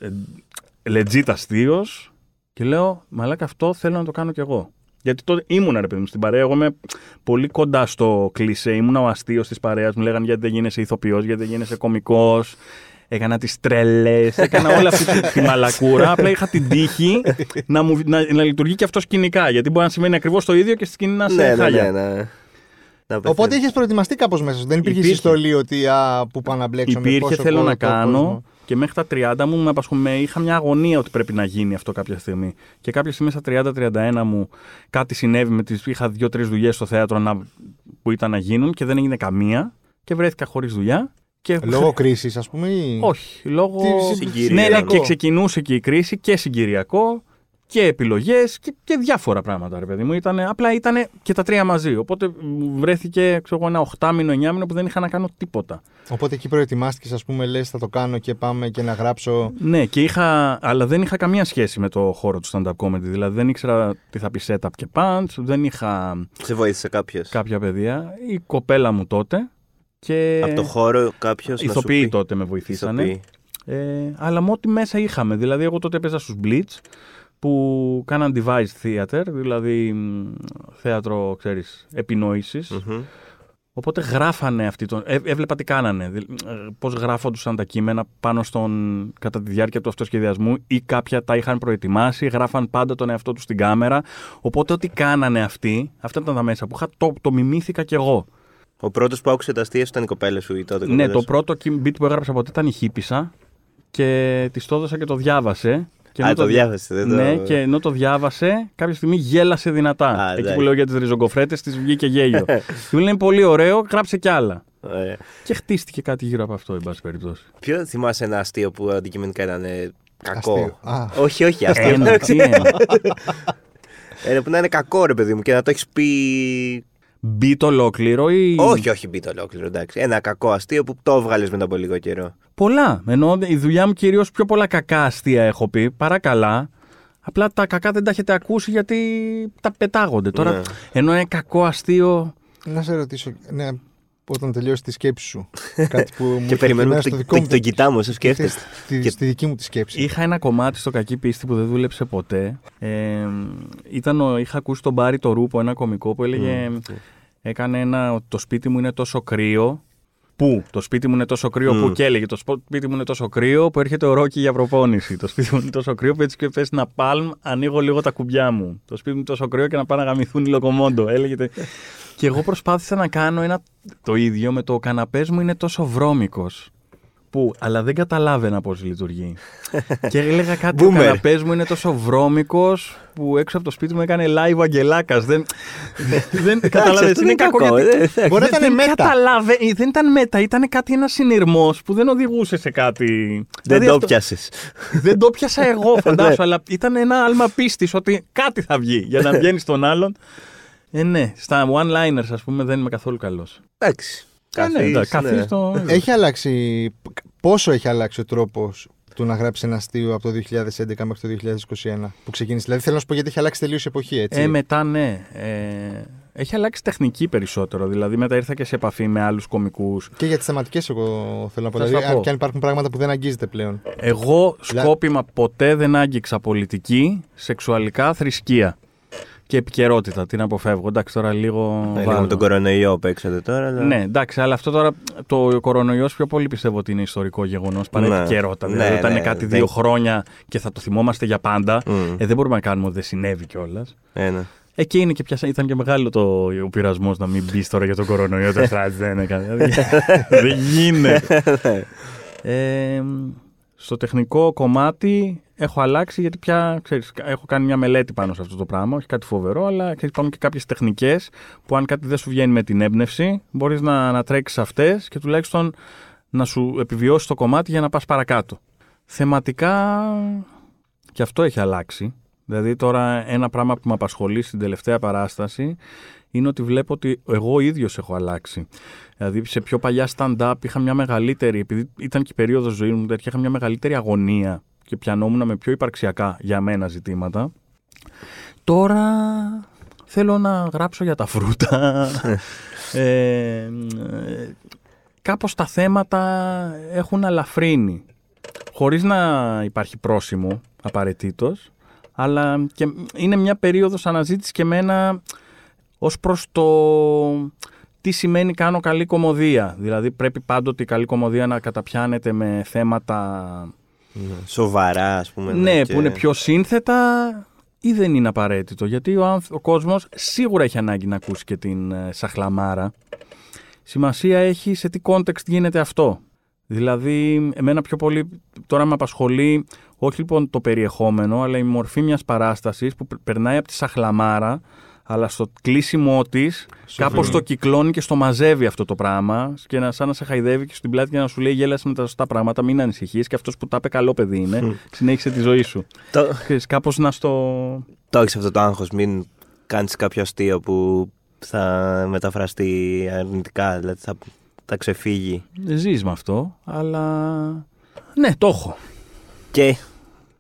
Speaker 2: legit αστείος. Και λέω, Μαλάκα, αυτό θέλω να το κάνω κι εγώ. Γιατί τότε ήμουνα, ρε παιδί μου, στην παρέα. Εγώ είμαι πολύ κοντά στο κλισέ. Ήμουνα ο αστείος της παρέας. Μου λέγανε γιατί δεν γίνεσαι ηθοποιός, γιατί δεν γίνεσαι κωμικός. Έκανα τις τρελές, έκανα όλη αυτή τη, τη μαλακούρα. Απλά είχα την τύχη να, μου, να, να λειτουργεί και αυτός σκηνικά. Γιατί μπορεί να σημαίνει ακριβώς το ίδιο και στη σκηνή να σε
Speaker 3: Ναι, ναι,
Speaker 2: χάλια.
Speaker 3: ναι, ναι. Να
Speaker 1: Οπότε
Speaker 3: πεθαίνει.
Speaker 1: είχες προετοιμαστεί κάπως μέσα σου. Δεν υπήρχε
Speaker 2: Υπήρχε.
Speaker 1: συστολή ότι α, που πάω να μπλέξω με
Speaker 2: Υπήρχε,
Speaker 1: πόσο
Speaker 2: θέλω
Speaker 1: κο-
Speaker 2: να
Speaker 1: το
Speaker 2: κάνω
Speaker 1: κόσμο.
Speaker 2: και μέχρι τα 30 μου με απασχολ- είχα μια αγωνία ότι πρέπει να γίνει αυτό κάποια στιγμή. Και κάποια στιγμή στα 30-31 μου κάτι συνέβη με τις... Είχα δύο-τρει δουλειές στο θέατρο να... που ήταν να γίνουν και δεν έγινε καμία και βρέθηκα χωρίς δουλειά. Και...
Speaker 1: Λόγω κρίσης, ας πούμε. Ή...
Speaker 2: Όχι, λόγω.
Speaker 1: Τι-
Speaker 3: συγκυριακό.
Speaker 2: Ναι, ναι, και ξεκινούσε και η κρίση και συγκυριακό και επιλογές και, και διάφορα πράγματα, ρε παιδί μου. Ήτανε, απλά ήταν και τα τρία μαζί. Οπότε μου βρέθηκε ξέρω, εγώ, ένα οχτάμινο, εννιάμινο που δεν είχα να κάνω τίποτα.
Speaker 1: Οπότε εκεί προετοιμάστηκες, ας πούμε, λες, θα το κάνω και πάμε και να γράψω.
Speaker 2: Ναι, και είχα, αλλά δεν είχα καμία σχέση με το χώρο του stand-up comedy. Δηλαδή δεν ήξερα τι θα πει setup και punch, δεν είχα
Speaker 3: Σε βοήθησε κάποιος;
Speaker 2: κάποια παιδεία. Η κοπέλα μου τότε και
Speaker 3: Από το χώρο κάποιος.
Speaker 2: ηθοποιοί τότε με βοηθήσανε. Ε, αλλά με ό,τι μέσα είχαμε. Δηλαδή, εγώ τότε έπαιζα στους Blitz που κάναν device theater, δηλαδή μ, θέατρο, ξέρεις, επινόησης. Οπότε γράφανε αυτοί τον. Ε, έβλεπα τι κάνανε. Πώς γράφονταν τα κείμενα πάνω στον, κατά τη διάρκεια του αυτοσχεδιασμού ή κάποια τα είχαν προετοιμάσει, γράφαν πάντα τον εαυτό τους στην κάμερα. Οπότε ό,τι κάνανε αυτοί, αυτά ήταν τα μέσα που είχα, το, το μιμήθηκα κι εγώ.
Speaker 3: Ο πρώτος που άκουσε τα αστεία ήταν η κοπέλα σου ή τότε.
Speaker 2: Ναι, το πρώτο beat που έγραψα ποτέ ήταν η Χίπησα και της το έδωσα και το διάβασε. Και
Speaker 3: Α, το, διάβασε, δεν
Speaker 2: ναι,
Speaker 3: το...
Speaker 2: και ενώ το διάβασε, κάποια στιγμή γέλασε δυνατά.
Speaker 3: Α,
Speaker 2: Εκεί
Speaker 3: εντάξει.
Speaker 2: που λέω για τις ριζογκοφρέτες, της βγήκε γέλιο. Του λέει είναι πολύ ωραίο, γράψε κι άλλα.
Speaker 3: Ωραία.
Speaker 2: Και χτίστηκε κάτι γύρω από αυτό, εν πάση περιπτώσει.
Speaker 3: Ποιο θυμάσαι ένα αστείο που αντικειμενικά ήταν ε, κακό;
Speaker 1: Αστείο. Α.
Speaker 3: Όχι, όχι, αστείο.
Speaker 2: Ένα, τι ένα.
Speaker 3: Ένα που να είναι κακό, ρε παιδί μου, και να το έχεις πει.
Speaker 2: Beat ολόκληρο ή.
Speaker 3: Όχι, όχι, μπει το ολόκληρο, εντάξει. Ένα κακό αστείο που το έβγαλε μετά από λίγο καιρό.
Speaker 2: Πολλά. Ενώ η δουλειά μου κυρίως πιο πολλά κακά αστεία έχω πει, παρά καλά. Απλά τα κακά δεν τα έχετε ακούσει γιατί τα πετάγονται. Τώρα,
Speaker 3: Ναι.
Speaker 2: ενώ είναι κακό αστείο.
Speaker 1: Να σε ρωτήσω, ναι, όταν τελειώσει τη σκέψη σου. Κάτι που μου
Speaker 3: Και
Speaker 1: είχε
Speaker 3: περιμένουμε
Speaker 1: εμένα
Speaker 3: το,
Speaker 1: στο δικό
Speaker 3: το,
Speaker 1: μου
Speaker 3: το κοιτάμε όσο σκέφτεστε.
Speaker 1: Στη,
Speaker 3: Και-
Speaker 1: στη δική μου τη σκέψη.
Speaker 2: Είχα ένα κομμάτι στο κακή πίστη που δεν δούλεψε ποτέ. Ε, ήταν ο, είχα ακούσει τον Μπάρι το Ρούπο, ένα κωμικό που έλεγε. Έκανε ένα. ότι Το σπίτι μου είναι τόσο κρύο. Πού; Το σπίτι μου είναι τόσο κρύο
Speaker 3: Μμ.
Speaker 2: που και έλεγε. Το σπίτι μου είναι τόσο κρύο που έρχεται ο Ρόκι για προπόνηση. Το σπίτι μου είναι τόσο κρύο που έτσι και πέσει ένα παλμ, ανοίγω λίγο τα κουμπιά μου. Το σπίτι μου είναι τόσο κρύο και να πάνε να γαμηθούν οι λοκομόντο. Έλεγε. τε- και εγώ προσπάθησα να κάνω ένα, το ίδιο με το ο καναπές μου είναι τόσο βρώμικος. Που, αλλά δεν καταλάβαινα πώς λειτουργεί. και έλεγα κάτι. Ο
Speaker 3: Boomer.
Speaker 2: καναπές μου είναι τόσο βρώμικος που έξω από το σπίτι μου έκανε live ο Αγγελάκας. Δεν, δεν καταλάβαινε.
Speaker 3: αυτό
Speaker 2: Είναι
Speaker 3: δεν
Speaker 2: κακό
Speaker 3: κακό,
Speaker 2: γιατί.
Speaker 3: ε, εντάξει.
Speaker 1: Μπορεί να
Speaker 2: δεν,
Speaker 1: ήταν
Speaker 2: δεν
Speaker 1: μέτα.
Speaker 2: καταλάβε, ε, δεν ήταν μέτα, ήταν κάτι ένα συνειρμός που δεν οδηγούσε σε κάτι.
Speaker 3: Δεν
Speaker 2: Δηλαδή
Speaker 3: το
Speaker 2: αυτό-
Speaker 3: πιάσε.
Speaker 2: δεν το πιάσα εγώ,
Speaker 3: Ναι.
Speaker 2: φαντάσου, αλλά ήταν ένα άλμα πίστης ότι κάτι θα βγει για να βγαίνει στον άλλον. Ε, ναι, στα one-liners, ας πούμε, δεν είμαι καθόλου καλός.
Speaker 3: Εντάξει.
Speaker 2: Ε, ναι, εντάξει,
Speaker 3: Καθείς, ναι.
Speaker 2: καθείς το.
Speaker 1: Έχει αλλάξει. Πόσο έχει αλλάξει ο τρόπος του να γράψει ένα αστείο από το 2011 μέχρι το 2021 που ξεκίνησε; Δηλαδή θέλω να σου πω γιατί έχει αλλάξει τελείως η εποχή, έτσι.
Speaker 2: Ε, μετά ναι. Ε, έχει αλλάξει τεχνική περισσότερο. Δηλαδή, μετά ήρθα και σε επαφή με άλλους κομικούς.
Speaker 1: Και για τις θεματικές, εγώ θέλω να πω.
Speaker 2: Θα
Speaker 1: Δηλαδή,
Speaker 2: στα
Speaker 1: αν
Speaker 2: πω.
Speaker 1: και αν υπάρχουν πράγματα που δεν αγγίζεται πλέον.
Speaker 2: Εγώ σκόπιμα ποτέ δεν άγγιξα πολιτική, σεξουαλικά, θρησκεία και επικαιρότητα. Την αποφεύγω. Εντάξει, τώρα λίγο.
Speaker 3: Ε, λίγο
Speaker 2: βάζω.
Speaker 3: με τον κορονοϊό παίξατε τώρα. αλλά-
Speaker 2: Ναι, εντάξει, αλλά αυτό τώρα το κορονοϊό πιο πολύ πιστεύω ότι είναι ιστορικό γεγονός παρά
Speaker 3: Ναι.
Speaker 2: επικαιρότητα.
Speaker 3: Ναι,
Speaker 2: Δηλαδή, όταν
Speaker 3: ναι,
Speaker 2: είναι κάτι
Speaker 3: δεν-
Speaker 2: δύο χρόνια και θα το θυμόμαστε για πάντα,
Speaker 3: Μμ.
Speaker 2: ε, δεν μπορούμε να κάνουμε ότι δεν συνέβη κιόλας.
Speaker 3: Ένα.
Speaker 2: Εκεί είναι και πια, ήταν και μεγάλο το, ο πειρασμός να μην μπεις τώρα για τον κορονοϊό. Το στράτ δεν έκανε. δεν γίνεται. Ε, στο τεχνικό κομμάτι έχω αλλάξει γιατί πια ξέρεις, έχω κάνει μια μελέτη πάνω σε αυτό το πράγμα. Όχι κάτι φοβερό, αλλά ξέρεις, υπάρχουν και κάποιες τεχνικές που αν κάτι δεν σου βγαίνει με την έμπνευση, μπορείς να, να τρέξει αυτές και τουλάχιστον να σου επιβιώσεις το κομμάτι για να πας παρακάτω. Θεματικά και αυτό έχει αλλάξει. Δηλαδή τώρα ένα πράγμα που με απασχολεί στην τελευταία παράσταση είναι ότι βλέπω ότι εγώ ίδιος έχω αλλάξει. Δηλαδή σε πιο παλιά stand-up είχα μια μεγαλύτερη, επειδή ήταν και η περίοδος ζωής μου τέτοια, είχα μια μεγαλύτερη αγωνία και πιανόμουν με πιο υπαρξιακά για μένα ζητήματα. Τώρα θέλω να γράψω για τα φρούτα. ε, ε, κάπως τα θέματα έχουν αλαφρύνει. Χωρίς να υπάρχει πρόσημο απαραίτητος, αλλά και είναι μια περίοδος αναζήτησης και εμένα ως προς το τι σημαίνει κάνω καλή κομμωδία. Δηλαδή πρέπει πάντοτε η καλή κομμωδία να καταπιάνεται με θέματα
Speaker 3: Ναι. Σοβαρά, ας πούμε.
Speaker 2: ναι,
Speaker 3: και-
Speaker 2: που είναι πιο σύνθετα ή δεν είναι απαραίτητο. Γιατί ο, άνθ- ο κόσμος σίγουρα έχει ανάγκη να ακούσει και την ε, σαχλαμάρα. Σημασία έχει σε τι context γίνεται αυτό. Δηλαδή, εμένα πιο πολύ τώρα με απασχολεί όχι λοιπόν το περιεχόμενο, αλλά η μορφή μιας παράστασης που πε- περνάει από τη σαχλαμάρα, αλλά στο κλείσιμό της κάπως το κυκλώνει και στο μαζεύει αυτό το πράγμα και να, σαν να σε χαϊδεύει και στην πλάτη και να σου λέει γέλασε με τα σωστά πράγματα, μην ανησυχείς και αυτός που τα είπε καλό παιδί είναι, συνέχισε τη ζωή σου.
Speaker 3: Το,
Speaker 2: Ξέρεις, κάπως να στο...
Speaker 3: το έχεις αυτό το άγχος. Μην κάνεις κάποιο αστείο που θα μεταφραστεί αρνητικά. Δηλαδή θα, θα ξεφύγει.
Speaker 2: Ζεις με αυτό, αλλά... Ναι, το έχω.
Speaker 3: Και.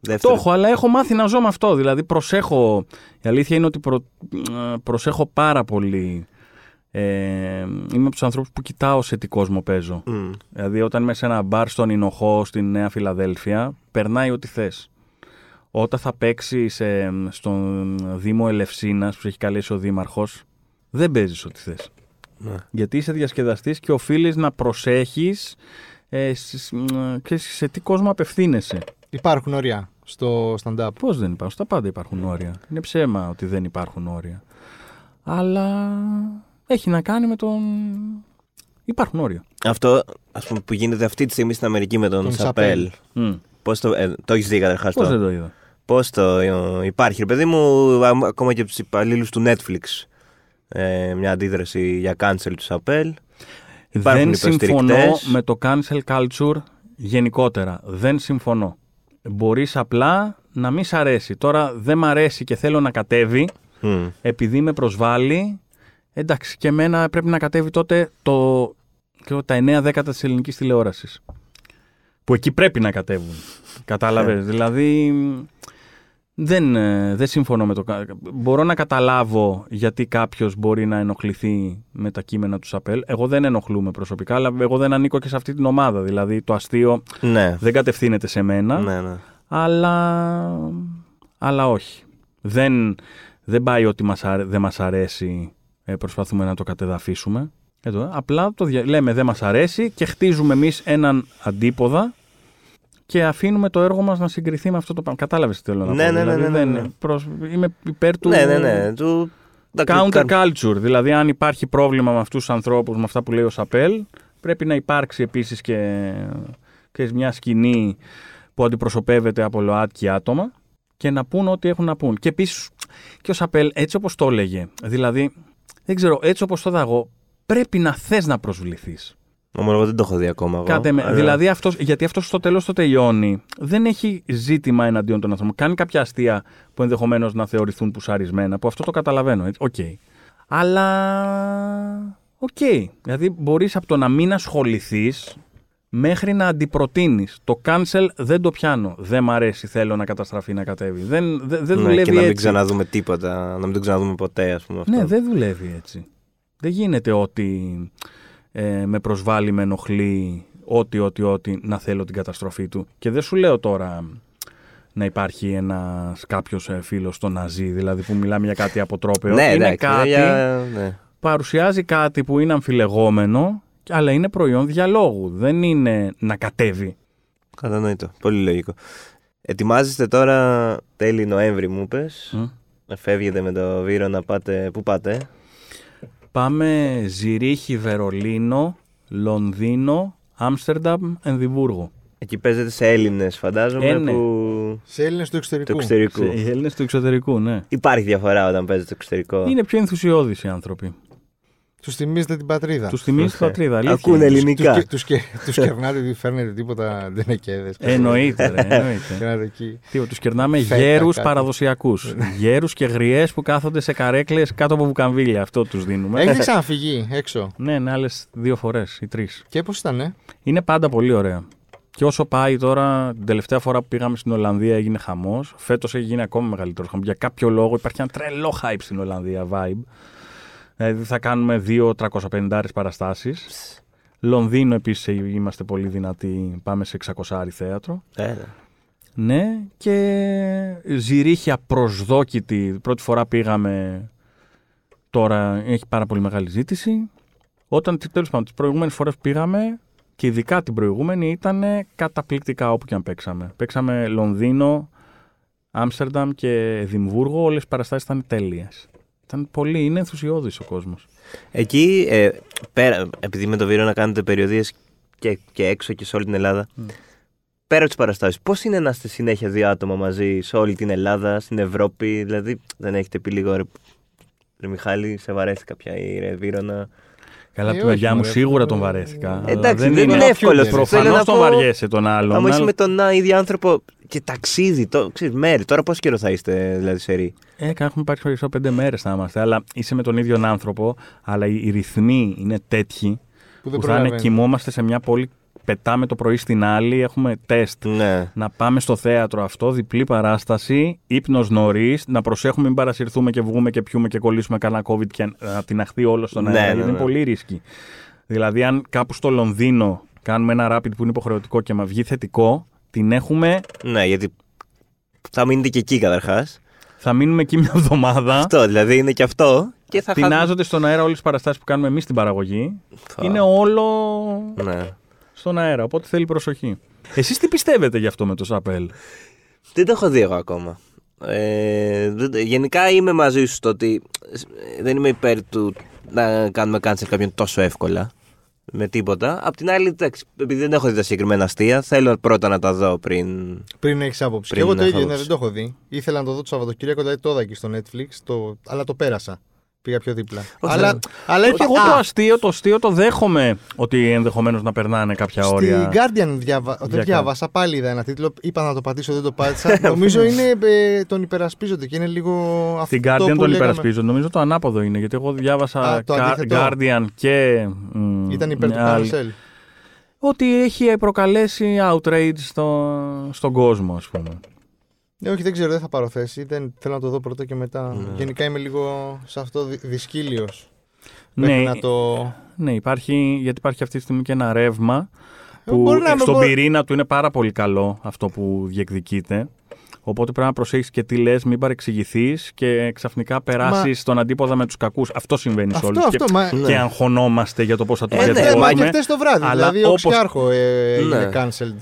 Speaker 2: Το
Speaker 3: Δεύτερο.
Speaker 2: έχω, αλλά έχω μάθει να ζω με αυτό. Δηλαδή προσέχω. Η αλήθεια είναι ότι προ- ε, προσέχω πάρα πολύ. Ε, είμαι από τους ανθρώπους που κοιτάω σε τι κόσμο παίζω.
Speaker 3: Μμ.
Speaker 2: Δηλαδή, όταν είμαι σε ένα μπαρ στον Ινοχώ, στη Νέα Φιλαδέλφια, περνάει ό,τι θες. Όταν θα παίξει σε- στον Δήμο Ελευσίνας, που σε έχει καλέσει ο Δήμαρχος, δεν παίζεις ό,τι θες.
Speaker 3: Ναι.
Speaker 2: Γιατί είσαι διασκεδαστής και οφείλεις να προσέχεις ε, στις- μ, ξέρεις, σε τι κόσμο απευθύνεσαι.
Speaker 1: Υπάρχουν όρια στο stand-up.
Speaker 2: Πώς δεν υπάρχουν, στα πάντα υπάρχουν όρια. Είναι ψέμα ότι δεν υπάρχουν όρια. Αλλά έχει να κάνει με τον. Υπάρχουν όρια.
Speaker 3: Αυτό ας πούμε, που γίνεται αυτή τη στιγμή στην Αμερική με τον,
Speaker 1: Τον
Speaker 3: Σαπέλ.
Speaker 1: Σαπέλ.
Speaker 3: Πώς το, ε, το έχεις δει καταρχάς
Speaker 2: Πώς
Speaker 3: το;
Speaker 2: δεν το είδα.
Speaker 3: Πώς το ε, υπάρχει, ρε παιδί μου, α- ακόμα και από τους υπαλλήλους του Netflix. Ε, μια αντίδραση για cancel του Σαπέλ. Υπάρχουν
Speaker 2: δεν συμφωνώ
Speaker 3: υποστηρικτές.
Speaker 2: με το cancel culture γενικότερα. Δεν συμφωνώ. Μπορείς απλά να μην σ' αρέσει. Τώρα δεν μ' αρέσει και θέλω να κατέβει
Speaker 3: Μμ.
Speaker 2: επειδή με προσβάλλει. Εντάξει, και εμένα πρέπει να κατέβει τότε το, και τα 9 δέκατα της ελληνικής τηλεόρασης. Που εκεί πρέπει να κατέβουν. Κατάλαβες; δηλαδή δεν, ε, δεν συμφωνώ με το... κα- Μπορώ να καταλάβω γιατί κάποιος μπορεί να ενοχληθεί με τα κείμενα του Σαπέλ. Εγώ δεν ενοχλούμαι προσωπικά, αλλά εγώ δεν ανήκω και σε αυτή την ομάδα. Δηλαδή το αστείο
Speaker 3: Ναι.
Speaker 2: δεν κατευθύνεται σε μένα
Speaker 3: Ναι, ναι.
Speaker 2: αλλά, αλλά όχι. Δεν, δεν πάει ότι μας αρέ- δεν μας αρέσει, ε, προσπαθούμε να το κατεδαφίσουμε. Εδώ, ε. απλά το δια- λέμε δεν μας αρέσει και χτίζουμε εμείς έναν αντίποδα και αφήνουμε το έργο μας να συγκριθεί με αυτό το πράγμα. Κατάλαβες τι θέλω να
Speaker 3: Ναι,
Speaker 2: πω.
Speaker 3: ναι, ναι,
Speaker 2: δηλαδή,
Speaker 3: ναι, ναι,
Speaker 2: δεν-
Speaker 3: ναι.
Speaker 2: προς- είμαι υπέρ του
Speaker 3: Ναι, ναι, ναι. Του...
Speaker 2: counter culture. Δηλαδή αν υπάρχει πρόβλημα με αυτούς τους ανθρώπους, με αυτά που λέει ο Σαπέλ, πρέπει να υπάρξει επίσης και, και μια σκηνή που αντιπροσωπεύεται από ΛΟΑΤΚΙ άτομα και να πούν ό,τι έχουν να πούν. Και επίσης και ο Chappelle, έτσι όπως το έλεγε, δηλαδή, δεν ξέρω, έτσι όπως το είδα εγώ, πρέπει να θες να προσβληθείς.
Speaker 3: Ομολογώ δεν το έχω δει ακόμα. εγώ,
Speaker 2: Κάτε με,
Speaker 3: αλλά-
Speaker 2: Δηλαδή, αυτός, γιατί αυτός στο τέλος το τελειώνει, δεν έχει ζήτημα εναντίον των ανθρώπων. Κάνει κάποια αστεία που ενδεχομένως να θεωρηθούν πουσαρισμένα, που αυτό το καταλαβαίνω. έτσι, Οκ. Αλλά. Οκ. Δηλαδή, μπορείς από το να μην ασχοληθείς μέχρι να αντιπροτείνεις. Το cancel δεν το πιάνω. Δεν μ' αρέσει, θέλω να καταστραφεί, να κατέβει. Δεν, δεν, δεν
Speaker 3: ναι,
Speaker 2: δουλεύει
Speaker 3: και να μην
Speaker 2: έτσι.
Speaker 3: ξαναδούμε τίποτα, να μην το ξαναδούμε ποτέ, ας πούμε. Αυτό.
Speaker 2: Ναι, δεν δουλεύει έτσι. Δεν γίνεται ότι ε, με προσβάλλει, με ενοχλεί, ό,τι, ό,τι, ό,τι, να θέλω την καταστροφή του. Και δεν σου λέω τώρα να υπάρχει ένας κάποιος φίλος στο Ναζί, δηλαδή που μιλάμε για κάτι αποτρόπαιο.
Speaker 3: ναι,
Speaker 2: είναι
Speaker 3: εντάξει,
Speaker 2: κάτι,
Speaker 3: για- ναι.
Speaker 2: παρουσιάζει κάτι που είναι αμφιλεγόμενο, αλλά είναι προϊόν διαλόγου. Δεν είναι να κατέβει.
Speaker 3: Κατανοητό. Πολύ λογικό. Ετοιμάζεστε τώρα τέλη Νοέμβρη, μου πες.
Speaker 2: Μμ.
Speaker 3: Να φεύγετε με το Βύρο να πάτε. Πού πάτε,
Speaker 2: Πάμε Ζηρίχη, Βερολίνο, Λονδίνο, Άμστερνταμ, Ενδιβούργο.
Speaker 3: Εκεί παίζετε σε Έλληνες, φαντάζομαι.
Speaker 2: Ε, ναι.
Speaker 3: που...
Speaker 1: Σε Έλληνες του
Speaker 3: του
Speaker 1: εξωτερικού.
Speaker 3: εξωτερικού.
Speaker 2: Οι Έλληνες του εξωτερικού, ναι.
Speaker 3: Υπάρχει διαφορά όταν παίζετε στο εξωτερικό.
Speaker 2: Είναι πιο ενθουσιώδεις οι άνθρωποι.
Speaker 1: Τους θυμίζετε την πατρίδα.
Speaker 2: Τους θυμίζει την
Speaker 3: Σωστά.
Speaker 2: πατρίδα. αλήθεια
Speaker 3: Ακούνε
Speaker 2: είναι.
Speaker 3: ελληνικά.
Speaker 1: Τους, τους, τους κερνάτε ότι φέρνετε τίποτα ντενεκέδες.
Speaker 2: Εννοείται, ρε, εννοείται.
Speaker 1: Κερνάτε εκεί.
Speaker 2: Τίποτα, τους κερνάμε
Speaker 1: Φέτα
Speaker 2: γέρους
Speaker 1: κάτι.
Speaker 2: παραδοσιακούς. γέρους και γριές που κάθονται σε καρέκλες κάτω από βουκαμβίλια. Αυτό τους δίνουμε.
Speaker 1: Έχετε ξαναφυγεί έξω.
Speaker 2: ναι, ναι, άλλες δύο φορές ή τρεις.
Speaker 1: Και πώς ήταν, ε;
Speaker 2: Είναι πάντα πολύ ωραία. Και όσο πάει τώρα, την τελευταία φορά που πήγαμε στην Ολλανδία έγινε χαμός. Φέτος έχει γίνει ακόμα μεγαλύτερος χαμός. Για κάποιο λόγο υπάρχει ένα τρελό hype στην Ολλανδία, vibe. Δηλαδή θα κάνουμε δύο 350 παραστάσεις. Λονδίνο επίσης είμαστε πολύ δυνατοί. Πάμε σε 600 θέατρο.
Speaker 3: Ε, ναι.
Speaker 2: Ναι, και Ζηρίχια προσδόκητη. Πρώτη φορά πήγαμε. Τώρα έχει πάρα πολύ μεγάλη ζήτηση. Όταν τέλος πάντων τις προηγούμενες φορές που πήγαμε, και ειδικά την προηγούμενη, ήταν καταπληκτικά όπου και αν παίξαμε. Παίξαμε Λονδίνο, Άμστερνταμ και Εδιμβούργο. Όλες οι παραστάσεις ήταν τέλειες. Ήταν πολύ, είναι ενθουσιώδης ο κόσμος.
Speaker 3: Εκεί, ε, πέρα, επειδή με το Βύρο να κάνετε περιοδίες και, και έξω και σε όλη την Ελλάδα,
Speaker 2: Mm.
Speaker 3: πέρα από τις παραστάσεις, πώς είναι να είστε συνέχεια δύο άτομα μαζί σε όλη την Ελλάδα, στην Ευρώπη, δηλαδή δεν έχετε πει λίγο ρε, ρε Μιχάλη, σε βαρέθηκα πια ή ρε Βύρο να.
Speaker 2: Καλά,
Speaker 1: Ε,
Speaker 2: από την
Speaker 1: όχι,
Speaker 2: μεριά μου
Speaker 1: μωρέ.
Speaker 2: σίγουρα τον βαρέθηκα. αλλά
Speaker 3: Εντάξει, δεν είναι
Speaker 1: είναι
Speaker 3: εύκολο.
Speaker 1: πιο
Speaker 3: Θέλω
Speaker 2: Προφανώς
Speaker 3: να
Speaker 2: τον
Speaker 3: πω,
Speaker 2: βαριέσαι τον άλλον.
Speaker 3: Άμα είσαι
Speaker 2: αλλά-
Speaker 3: με τον α, ίδιο άνθρωπο και ταξίδι, το, ξέρεις, μέρη, τώρα πόσο καιρό θα είστε δηλαδή σε ρί;
Speaker 2: Ε, έχουμε πάρει χωριστό πέντε μέρες θα είμαστε. Αλλά είσαι με τον ίδιο άνθρωπο, αλλά οι, οι ρυθμοί είναι τέτοιοι
Speaker 1: Που δεν
Speaker 2: που θα είναι
Speaker 1: προλαβαίνεις.
Speaker 2: κοιμόμαστε σε μια πόλη, πετάμε το πρωί στην άλλη, έχουμε τεστ.
Speaker 3: Ναι.
Speaker 2: Να πάμε στο θέατρο αυτό, διπλή παράσταση, ύπνος νωρίς, να προσέχουμε μην παρασυρθούμε και βγούμε και πιούμε και κολλήσουμε κανένα COVID και να την αχθεί όλο στον
Speaker 3: Ναι,
Speaker 2: αέρα.
Speaker 3: ναι,
Speaker 2: γιατί
Speaker 3: ναι.
Speaker 2: είναι πολύ ρίσκι. Δηλαδή, αν κάπου στο Λονδίνο κάνουμε ένα rapid που είναι υποχρεωτικό και μα βγει θετικό, την έχουμε,
Speaker 3: ναι, γιατί θα μείνετε και εκεί καταρχάς.
Speaker 2: θα μείνουμε εκεί μια εβδομάδα.
Speaker 3: Αυτό δηλαδή είναι και αυτό. Και θα χάσουμε.
Speaker 2: Τεινάζονται στον αέρα όλες τις παραστάσεις που κάνουμε εμείς στην παραγωγή.
Speaker 3: Θα-
Speaker 2: Είναι όλο
Speaker 3: Ναι.
Speaker 2: Στον αέρα. Οπότε θέλει προσοχή. Εσείς τι πιστεύετε γι' αυτό με το Σαπέλ;
Speaker 3: Δεν το έχω δει εγώ ακόμα. Ε, δεν- γενικά είμαι μαζί σου στο ότι ε, δεν είμαι υπέρ του να κάνουμε cancel κάποιον τόσο εύκολα. Με τίποτα. Απ' την άλλη, εντάξει, επειδή δεν έχω δει τα συγκεκριμένα αστεία, θέλω πρώτα να τα δω πριν.
Speaker 1: Πριν έχεις άποψη.
Speaker 3: Πριν
Speaker 1: και εγώ το
Speaker 3: έχω
Speaker 1: ίδιο, ναι,
Speaker 3: άποψη.
Speaker 1: δεν το έχω δει. Ήθελα να το δω το Σαββατοκύριακο, δηλαδή το είδα εκεί στο Netflix, το... αλλά το πέρασα. Πήγα πιο δίπλα.
Speaker 3: Όχι,
Speaker 1: αλλά,
Speaker 3: δεν-
Speaker 1: αλλά έχει
Speaker 2: Εγώ
Speaker 1: α,
Speaker 2: το αστείο, το αστείο το δέχομαι ότι ενδεχομένως να περνάνε κάποια
Speaker 1: Στη
Speaker 2: όρια.
Speaker 1: Guardian διάβα... δεν
Speaker 2: Για
Speaker 1: διάβασα, πάλι είδα ένα τίτλο. Είπα να το πατήσω, δεν το πάτησα. Νομίζω είναι, ε, τον υπερασπίζονται και είναι λίγο αυτό
Speaker 2: Στην Guardian
Speaker 1: που
Speaker 2: τον
Speaker 1: λέγαμε.
Speaker 2: υπερασπίζω. Νομίζω το ανάποδο είναι γιατί εγώ διάβασα
Speaker 1: Α, το
Speaker 2: Κα-
Speaker 1: αντίθετο.
Speaker 2: Guardian και. μ,
Speaker 1: Ήταν υπέρ του
Speaker 2: μια άλλη-
Speaker 1: Cancel.
Speaker 2: Ότι έχει προκαλέσει outrage στο, στον κόσμο, ας πούμε.
Speaker 1: Ναι, όχι, δεν ξέρω, δεν θα πάρω θέση. Δεν, θέλω να το δω πρώτα και μετά.
Speaker 3: Ναι.
Speaker 1: Γενικά είμαι λίγο σε αυτό δυ- δυσκύλιος.
Speaker 2: Ναι,
Speaker 1: Μέχρι να το.
Speaker 2: ναι, υπάρχει, γιατί υπάρχει αυτή τη στιγμή και ένα ρεύμα που
Speaker 1: Μπορεί να με
Speaker 2: στον
Speaker 1: μπο-
Speaker 2: πυρήνα του είναι πάρα πολύ καλό αυτό που διεκδικείται. Οπότε πρέπει να προσέχεις και τι λες, μην παρεξηγηθείς και ξαφνικά περάσεις στον αντίποδα με τους κακούς. Αυτό συμβαίνει σε
Speaker 1: Αυτό,
Speaker 2: όλους.
Speaker 1: αυτό.
Speaker 2: Και,
Speaker 1: Μα...
Speaker 3: Ναι.
Speaker 2: και αγχωνόμαστε για το πώς θα το
Speaker 3: Ε, ναι,
Speaker 1: Ε,
Speaker 2: διατυπώσουμε.
Speaker 1: μα και χτες το βράδυ.
Speaker 2: Αλλά
Speaker 1: δηλαδή, ο
Speaker 2: όπως-
Speaker 1: Ξιάρχο ε,
Speaker 3: Ναι.
Speaker 1: είναι cancelled.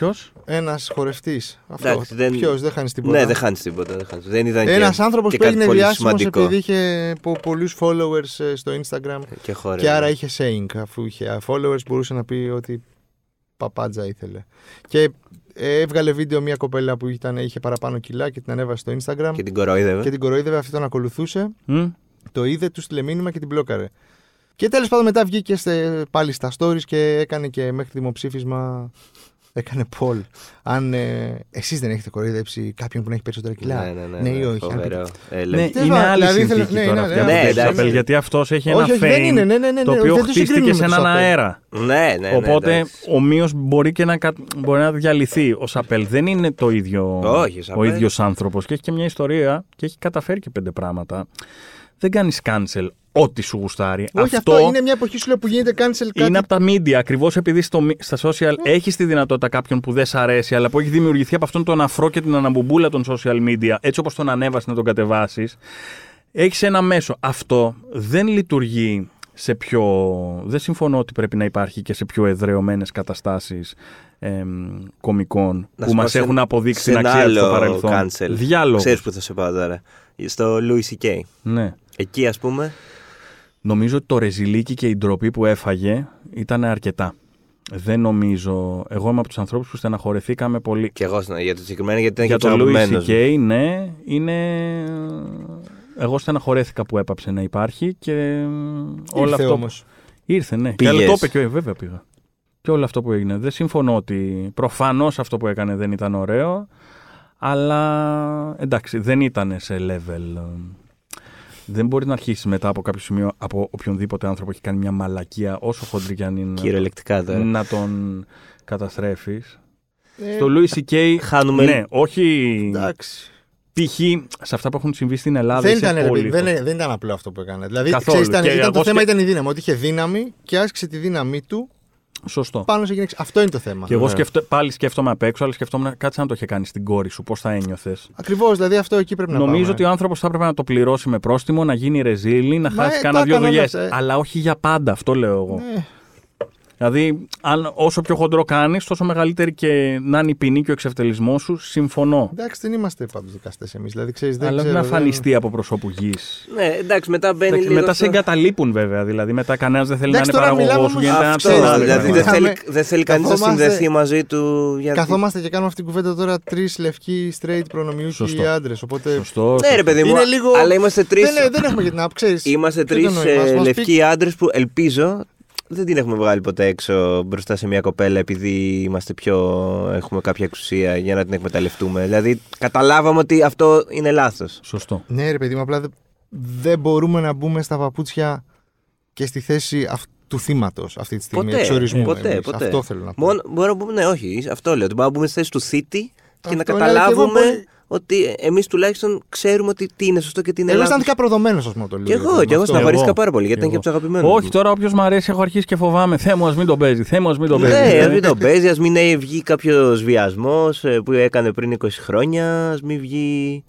Speaker 2: Ποιος;
Speaker 1: Ένας χορευτής. Αυτό.
Speaker 3: Εντάξει, δεν-
Speaker 1: Ποιος, δεν χάνεις τίποτα.
Speaker 3: Ναι, δεν χάνεις τίποτα. Δεν, χάνεις. δεν ήταν
Speaker 1: Ένας
Speaker 3: και,
Speaker 1: άνθρωπος
Speaker 3: και
Speaker 1: που
Speaker 3: κάτι
Speaker 1: έγινε
Speaker 3: πολύ
Speaker 1: διάσημο
Speaker 3: σημαντικό.
Speaker 1: επειδή είχε πολλούς followers ε, στο Instagram
Speaker 3: Και χώρα.
Speaker 1: και άρα είχε saying. Αφού είχε followers, μπορούσε να πει ότι παπάντζα ήθελε. Και ε, έβγαλε βίντεο μια κοπέλα που ήταν, είχε παραπάνω κιλά και την ανέβασε στο Instagram
Speaker 3: Και την κοροϊδεύε.
Speaker 1: και την κοροϊδεύε. Αυτή τον ακολουθούσε. Το είδε, του στείλε μήνυμα και την μπλόκαρε. Και τέλος πάντων μετά βγήκε στε- πάλι στα stories και έκανε και μέχρι δημοψήφισμα. Έκανε poll. Αν ε, εσείς δεν έχετε κοροϊδέψει κάποιον που να έχει περισσότερα κιλά.
Speaker 3: Ναι, ναι, ναι,
Speaker 1: ή
Speaker 3: ναι,
Speaker 1: όχι. Αν
Speaker 3: φοβερό.
Speaker 1: πείτε-
Speaker 3: Ε,
Speaker 2: Ναι,
Speaker 3: λέει,
Speaker 1: Τέλος
Speaker 2: είναι
Speaker 1: πάντων,
Speaker 2: άλλη
Speaker 1: δηλαδή
Speaker 2: συνθήκη
Speaker 1: ήθελα- ναι,
Speaker 2: τώρα
Speaker 1: ναι,
Speaker 2: αυτή
Speaker 1: ναι,
Speaker 2: από
Speaker 3: ναι,
Speaker 2: το
Speaker 3: εντάξει.
Speaker 2: Chappelle, γιατί αυτός έχει ένα
Speaker 1: όχι, όχι, δεν
Speaker 2: fame
Speaker 1: είναι. Ναι, ναι, ναι,
Speaker 2: το
Speaker 1: ναι,
Speaker 2: οποίο
Speaker 1: δεν το
Speaker 2: χτίστηκε
Speaker 1: συγκρίνουμε
Speaker 2: σε
Speaker 1: με το
Speaker 2: έναν
Speaker 1: Chappelle.
Speaker 2: αέρα.
Speaker 3: ναι, ναι, ναι.
Speaker 2: Οπότε
Speaker 3: εντάξει.
Speaker 2: ομοίω μπορεί και να, κα- μπορεί να διαλυθεί. Ο Σαπέλ δεν είναι το ίδιο,
Speaker 3: Όχι, ο
Speaker 2: ο
Speaker 3: Σαπέλ.
Speaker 2: ίδιος άνθρωπος και έχει και μια ιστορία και έχει καταφέρει και πέντε πράγματα. Δεν κάνεις cancel ό,τι σου γουστάρει.
Speaker 1: Όχι, αυτό, είναι μια εποχή σου λέω που γίνεται cancel κάτι.
Speaker 2: είναι από τα media. Ακριβώς επειδή στο, μι- στα social έχεις τη δυνατότητα κάποιον που δεν σ' αρέσει, αλλά που έχει δημιουργηθεί από αυτόν τον αφρό και την αναμπουμπούλα των social media, έτσι όπως τον ανέβασες να τον κατεβάσεις, έχεις ένα μέσο. Αυτό δεν λειτουργεί σε πιο. Δεν συμφωνώ ότι πρέπει να υπάρχει και σε πιο εδρεωμένες καταστάσεις κομικών
Speaker 3: Να
Speaker 2: που
Speaker 3: σου
Speaker 2: μας
Speaker 3: πω σε-
Speaker 2: έχουν αποδείξει
Speaker 3: σε
Speaker 2: την
Speaker 3: ένα
Speaker 2: αξία του στο
Speaker 3: άλλο
Speaker 2: παρελθόν.
Speaker 3: cancel.
Speaker 2: Διάλογος.
Speaker 3: Ξέρεις που θα σε πάω τώρα. Στο Louis C.K.
Speaker 2: Ναι.
Speaker 3: Εκεί, ας πούμε,
Speaker 2: Νομίζω ότι το ρεζιλίκι και η ντροπή που έφαγε ήταν αρκετά. Δεν νομίζω. Εγώ είμαι από τους ανθρώπους που στεναχωρηθήκαμε πολύ.
Speaker 3: και εγώ για το συγκεκριμένο, γιατί ήταν
Speaker 2: Για
Speaker 3: και το
Speaker 2: το Louis
Speaker 3: αγαπημένος μου.
Speaker 2: C.K. ναι, είναι. Εγώ στεναχωρέθηκα που έπαψε να υπάρχει και όλο
Speaker 1: Ήρθε
Speaker 2: αυτό.
Speaker 1: όμως.
Speaker 2: Ήρθε, ναι.
Speaker 3: Πήγες.
Speaker 2: Και άλλο το είπε και βέβαια πήγα. Και όλο αυτό που έγινε. Δεν συμφωνώ ότι προφανώς αυτό που έκανε δεν ήταν ωραίο, αλλά εντάξει, δεν ήταν σε level. Ε, Δεν μπορεί να αρχίσει μετά από κάποιο σημείο από οποιονδήποτε άνθρωπο έχει κάνει μια μαλακία, όσο χοντρή κι αν είναι,
Speaker 3: Κυριολεκτικά τώρα.
Speaker 2: να τον καταστρέφεις.
Speaker 1: Ε,
Speaker 2: Στο Louis C.K.
Speaker 3: Χάνουμε-
Speaker 2: Ναι, όχι.
Speaker 1: Εντάξει.
Speaker 2: Π.χ. σε αυτά που έχουν συμβεί στην Ελλάδα.
Speaker 1: Δεν
Speaker 2: είσαι
Speaker 1: ήταν, ρε
Speaker 2: πολύ
Speaker 1: παιδί, δεν,
Speaker 2: χω-
Speaker 1: δεν ήταν απλό αυτό που έκανε. Δηλαδή,
Speaker 2: Καθόλου.
Speaker 1: ξέρεις, ήταν,
Speaker 2: Και
Speaker 1: ήταν το
Speaker 2: εγώ
Speaker 1: θέμα
Speaker 2: σκε-
Speaker 1: ήταν η δύναμη. Ότι είχε δύναμη και άσκησε τη δύναμή του
Speaker 2: Σωστό.
Speaker 1: πάνω σε γυναίκε. Αυτό είναι το θέμα.
Speaker 2: Και εγώ
Speaker 3: Ναι.
Speaker 2: σκεφτώ, πάλι σκέφτομαι απ' έξω, αλλά σκεφτόμουν κάτσε να το είχε κάνει στην κόρη σου, πώς θα ένιωθες.
Speaker 1: Ακριβώς, δηλαδή αυτό εκεί πρέπει να
Speaker 2: Νομίζω
Speaker 1: πάμε.
Speaker 2: ότι ο άνθρωπος θα έπρεπε να το πληρώσει με πρόστιμο, να γίνει ρεζίλη, να
Speaker 1: Μα,
Speaker 2: χάσει
Speaker 1: ε,
Speaker 2: κάνα
Speaker 1: τα
Speaker 2: δύο
Speaker 1: έκανα
Speaker 2: δουλειές.
Speaker 1: μέσα, ε.
Speaker 2: Αλλά όχι για πάντα, αυτό λέω εγώ.
Speaker 1: Ναι.
Speaker 2: Δηλαδή, αν, όσο πιο χοντρό κάνεις, τόσο μεγαλύτερη και να είναι η ποινή και ο εξευτελισμός σου, συμφωνώ.
Speaker 1: Εντάξει, δεν είμαστε πάντως δικαστές εμείς. Δηλαδή, ξέρεις, δεν
Speaker 2: Αλλά όχι
Speaker 1: ξέρω,
Speaker 2: να
Speaker 1: δεν-
Speaker 2: φανιστεί από προσώπου γης.
Speaker 3: Ναι, εντάξει, μετά μπαίνει λίγο
Speaker 2: Μετά σε
Speaker 3: στο-
Speaker 2: εγκαταλείπουν βέβαια. Δηλαδή, μετά κανένας δεν θέλει
Speaker 1: Εντάξει,
Speaker 2: να είναι
Speaker 1: τώρα
Speaker 2: παραγωγός
Speaker 1: μιλάμε
Speaker 2: σου,
Speaker 1: όμως
Speaker 2: γίνεται ένα
Speaker 3: Αυτό,
Speaker 1: Ξέρεις,
Speaker 2: ψηλάδι.
Speaker 3: δηλαδή
Speaker 1: πράγμα.
Speaker 3: δεν θέλει,
Speaker 1: Είχαμε-
Speaker 3: δεν θέλει κανείς να
Speaker 1: καθόμαστε-
Speaker 3: συνδεθεί μαζί του. Γιατί...
Speaker 1: Καθόμαστε και κάνουμε αυτή την κουβέντα τώρα τρεις λευκοί straight προνομιούχοι
Speaker 2: Σωστό.
Speaker 1: άντρες. Οπότε.
Speaker 2: Σωστό.
Speaker 3: Ναι, ρε παιδί μου,
Speaker 1: Είναι λίγο-
Speaker 3: αλλά είμαστε τρει.
Speaker 1: Δεν, δεν έχουμε για την άποψη. ξέρεις.
Speaker 3: Είμαστε
Speaker 1: Ποιο
Speaker 3: τρει
Speaker 1: το νόημα, ας μας πει-
Speaker 3: λευκοί άντρες που ελπίζω δεν την έχουμε βγάλει ποτέ έξω μπροστά σε μια κοπέλα επειδή είμαστε πιο. έχουμε κάποια εξουσία για να την εκμεταλλευτούμε. Δηλαδή, καταλάβαμε ότι αυτό είναι λάθος.
Speaker 2: Σωστό.
Speaker 1: Ναι, ρε παιδί μου, απλά δεν, δεν μπορούμε να μπούμε στα παπούτσια και στη θέση αυ- του θύματος αυτή τη στιγμή.
Speaker 3: Ποτέ,
Speaker 1: εξορισμού
Speaker 3: ποτέ,
Speaker 1: εμείς.
Speaker 3: ποτέ.
Speaker 1: Αυτό θέλω να πω.
Speaker 3: Μόνο, μπορούμε να πούμε, ναι, όχι, αυτό λέω. Ότι μπορούμε να μπούμε στη θέση του θήτη και να
Speaker 1: Αυτό, ναι, και εγώ
Speaker 3: καταλάβουμε
Speaker 1: πολύ-
Speaker 3: ότι εμείς τουλάχιστον ξέρουμε ότι τι είναι σωστό και τι είναι
Speaker 1: Εγώ
Speaker 3: λάθος.
Speaker 1: αισθάνθηκα προδομένος, ας πούμε, το λέω.
Speaker 3: Και εγώ,
Speaker 1: δηλαδή,
Speaker 3: και εγώ
Speaker 1: αυτό.
Speaker 3: στεναχωρήθηκα
Speaker 2: Εγώ.
Speaker 3: πάρα πολύ γιατί
Speaker 2: Και
Speaker 3: ήταν και από του αγαπημένου.
Speaker 2: Όχι, τώρα όποιος μου αρέσει, έχω αρχίσει και φοβάμαι. Θέ μου, ας μην τον παίζει. Θέ μου, ας μην τον παίζει.
Speaker 3: Ναι, ας
Speaker 2: Δηλαδή,
Speaker 3: μην τον παίζει, ας μην ε, βγει κάποιος βιασμός που έκανε πριν 20 χρόνια, ας μην βγει.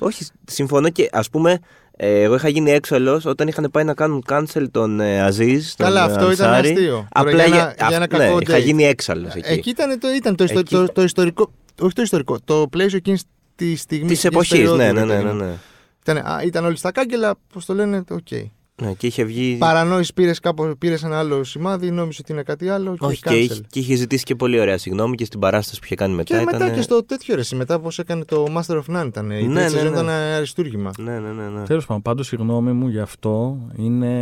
Speaker 3: Όχι, συμφωνώ και ας πούμε, Ε, εγώ είχα γίνει έξαλλος όταν είχαν πάει να κάνουν cancel τον ε, Aziz.
Speaker 1: Καλά,
Speaker 3: τον,
Speaker 1: αυτό ήταν
Speaker 3: Ansari.
Speaker 1: αστείο.
Speaker 3: Απλά
Speaker 1: Τώρα, για
Speaker 3: για,
Speaker 1: ένα- για ένα
Speaker 3: αυ-
Speaker 1: κακό
Speaker 3: ναι, είχα
Speaker 1: date.
Speaker 3: γίνει έξαλλος εκεί.
Speaker 1: Εκεί ήταν το, ήταν το, ιστο-
Speaker 3: Εκεί-
Speaker 1: το, το, ιστορικό. Όχι το ιστορικό. Το πλαίσιο εκείνη τη στιγμή.
Speaker 3: Της εποχής, ναι, ναι, ναι, ναι, ναι.
Speaker 1: Ήταν, α, ήταν όλοι στα κάγκελα, πώς το λένε, οκ.
Speaker 3: Ναι, και είχε βγει.
Speaker 1: Παρανόηση πήρες πήρες ένα άλλο σημάδι, νόμιζε ότι είναι κάτι άλλο. Και
Speaker 3: Όχι, και
Speaker 1: cancel.
Speaker 3: είχε, και είχε ζητήσει και πολύ ωραία συγγνώμη και στην παράσταση που είχε κάνει μετά.
Speaker 1: Και μετά
Speaker 3: ήταν...
Speaker 1: και στο τέτοιο ρε, μετά πώς έκανε το Master of None ήταν. Η
Speaker 3: Ναι,
Speaker 1: τρίτη
Speaker 3: ναι,
Speaker 1: σεζόν
Speaker 3: ναι.
Speaker 1: ήταν αριστούργημα.
Speaker 3: Ναι, ναι, ναι. ναι.
Speaker 2: Τέλος πάντων, πάντως η γνώμη μου γι' αυτό είναι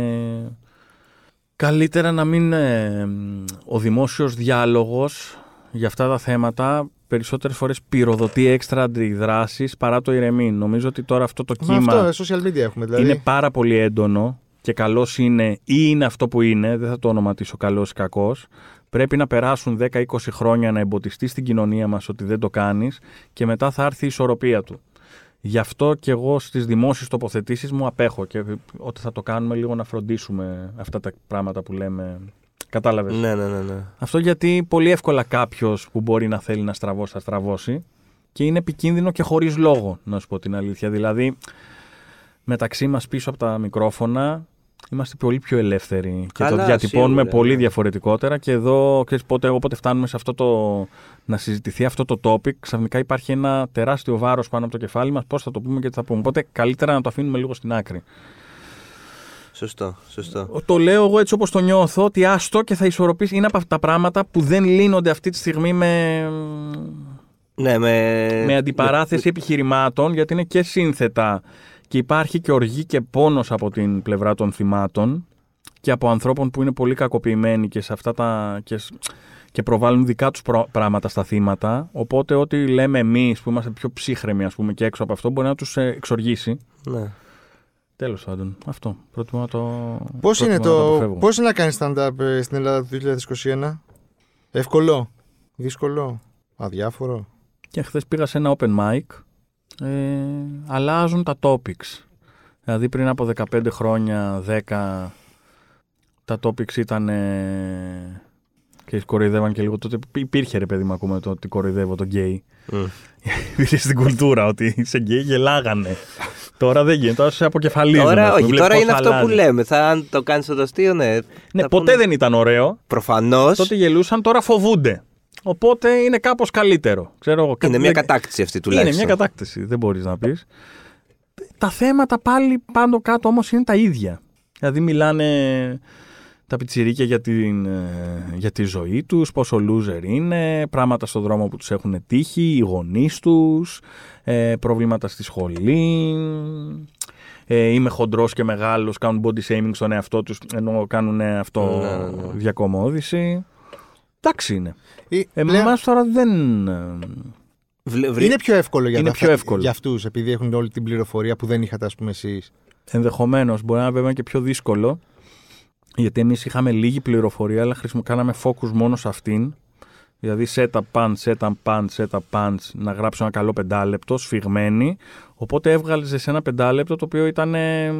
Speaker 2: καλύτερα να μην ε, μ, ο δημόσιος διάλογος για αυτά τα θέματα περισσότερες φορές πυροδοτεί έξτρα αντιδράσεις παρά το ηρεμεί. Νομίζω ότι τώρα αυτό το
Speaker 1: Μα
Speaker 2: κύμα
Speaker 1: αυτό, ε, social media έχουμε. Δηλαδή,
Speaker 2: είναι πάρα πολύ έντονο και καλός είναι ή είναι αυτό που είναι, δεν θα το ονοματίσω καλός ή κακός. Πρέπει να περάσουν 10-20 χρόνια να εμποτιστεί στην κοινωνία μας ότι δεν το κάνεις και μετά θα έρθει η ισορροπία του. Γι' αυτό και εγώ στις δημόσιες τοποθετήσεις μου απέχω και ότι θα το κάνουμε λίγο να φροντίσουμε αυτά τα πράγματα που λέμε. Κατάλαβες.
Speaker 3: Ναι, ναι, ναι, ναι.
Speaker 2: Αυτό γιατί πολύ εύκολα κάποιος που μπορεί να θέλει να στραβώσει, θα στραβώσει και είναι επικίνδυνο και χωρίς λόγο, να σου πω την αλήθεια. Δηλαδή, μεταξύ μας πίσω από τα μικρόφωνα είμαστε πολύ πιο ελεύθεροι και
Speaker 3: Καλά,
Speaker 2: το διατυπώνουμε
Speaker 3: σίγουρα,
Speaker 2: πολύ
Speaker 3: ναι.
Speaker 2: διαφορετικότερα. Και εδώ, ξέρεις, πότε, όποτε φτάνουμε σε αυτό το. να συζητηθεί αυτό το topic, ξαφνικά υπάρχει ένα τεράστιο βάρος πάνω από το κεφάλι μας. Πώς θα το πούμε και τι θα πούμε. Οπότε καλύτερα να το αφήνουμε λίγο στην άκρη.
Speaker 3: Σωστό, σωστό.
Speaker 2: Το λέω εγώ έτσι όπως το νιώθω, ότι άστο και θα ισορροπήσει. Είναι από αυτά τα πράγματα που δεν λύνονται αυτή τη στιγμή με,
Speaker 3: Ναι, με...
Speaker 2: με αντιπαράθεση επιχειρημάτων, γιατί είναι και σύνθετα και υπάρχει και οργή και πόνος από την πλευρά των θυμάτων και από ανθρώπων που είναι πολύ κακοποιημένοι και σε αυτά τα... Και, σ- και προβάλλουν δικά τους προ- πράγματα στα θύματα. Οπότε ό,τι λέμε εμείς που είμαστε πιο ψύχρεμοι ας πούμε και έξω από αυτό μπορεί να τους ε, εξοργήσει.
Speaker 3: Ναι.
Speaker 2: Τέλος πάντων, αυτό. Προτιμώ να το
Speaker 1: Πώς
Speaker 2: προτιμώ
Speaker 1: είναι,
Speaker 2: να το
Speaker 1: το,
Speaker 2: αποφεύγω.
Speaker 1: πώς είναι να κάνεις stand-up ε, στην Ελλάδα το 2021, Εύκολο, δύσκολο, αδιάφορο;
Speaker 2: Και χθες πήγα σε ένα open mic. Ε, αλλάζουν τα topics. Δηλαδή πριν από 15 χρόνια, 10, τα topics ήταν. Ε, και κοροϊδεύαν και λίγο. Τότε υπήρχε ρε παιδί μου, ακούμε το ότι κοροϊδεύω τον γκέι.
Speaker 3: Μμ.
Speaker 2: Υπήρχε στην κουλτούρα ότι είσαι γκέι γελάγανε. Τώρα δεν γίνεται, τώρα σε αποκεφαλίζουν.
Speaker 3: Τώρα,
Speaker 2: ας πούμε,
Speaker 3: όχι,
Speaker 2: βλέπεις
Speaker 3: τώρα
Speaker 2: πώς
Speaker 3: είναι αυτό
Speaker 2: αλλάζει.
Speaker 3: που λέμε. Θα, αν το κάνεις το αστείο, ναι.
Speaker 2: Ναι, ποτέ δεν ήταν ωραίο.
Speaker 3: Προφανώς
Speaker 2: Τότε γελούσαν, τώρα φοβούνται. Οπότε είναι κάπως καλύτερο. Ξέρω, εγώ,
Speaker 3: είναι
Speaker 2: δεν-
Speaker 3: μια κατάκτηση αυτή τουλάχιστον.
Speaker 2: Είναι μια κατάκτηση, δεν μπορείς να πεις. Τα θέματα πάλι πάνω κάτω όμως είναι τα ίδια. Δηλαδή μιλάνε τα πιτσιρίκια για, την, ε, για τη ζωή τους, πόσο loser είναι, πράγματα στον δρόμο που τους έχουν τύχει, οι γονείς τους, ε, προβλήματα στη σχολή, ε, είμαι χοντρός και μεγάλος, κάνουν body shaming στον εαυτό τους, ενώ κάνουν αυτό
Speaker 3: Ναι, ναι, ναι.
Speaker 2: διακομόδηση. Εντάξει είναι.
Speaker 1: Ή,
Speaker 2: Εμάς
Speaker 1: πλέον
Speaker 2: τώρα δεν... ε,
Speaker 3: Βλε- βρε-
Speaker 1: είναι πιο εύκολο για,
Speaker 2: Είναι
Speaker 1: τα-
Speaker 2: πιο εύκολο.
Speaker 1: για αυτούς, επειδή έχουν όλη την πληροφορία που δεν είχατε, ας πούμε, εσείς.
Speaker 2: Ενδεχομένως. Μπορεί να είναι βέβαια και πιο δύσκολο. Γιατί εμείς είχαμε λίγη πληροφορία, αλλά χρησιμο... κάναμε focus μόνο σε αυτήν. Δηλαδή, setup punch, setup punch, setup punch, να γράψω ένα καλό πεντάλεπτο, σφιγμένη. Οπότε έβγαλες σε ένα πεντάλεπτο το οποίο ήταν ε,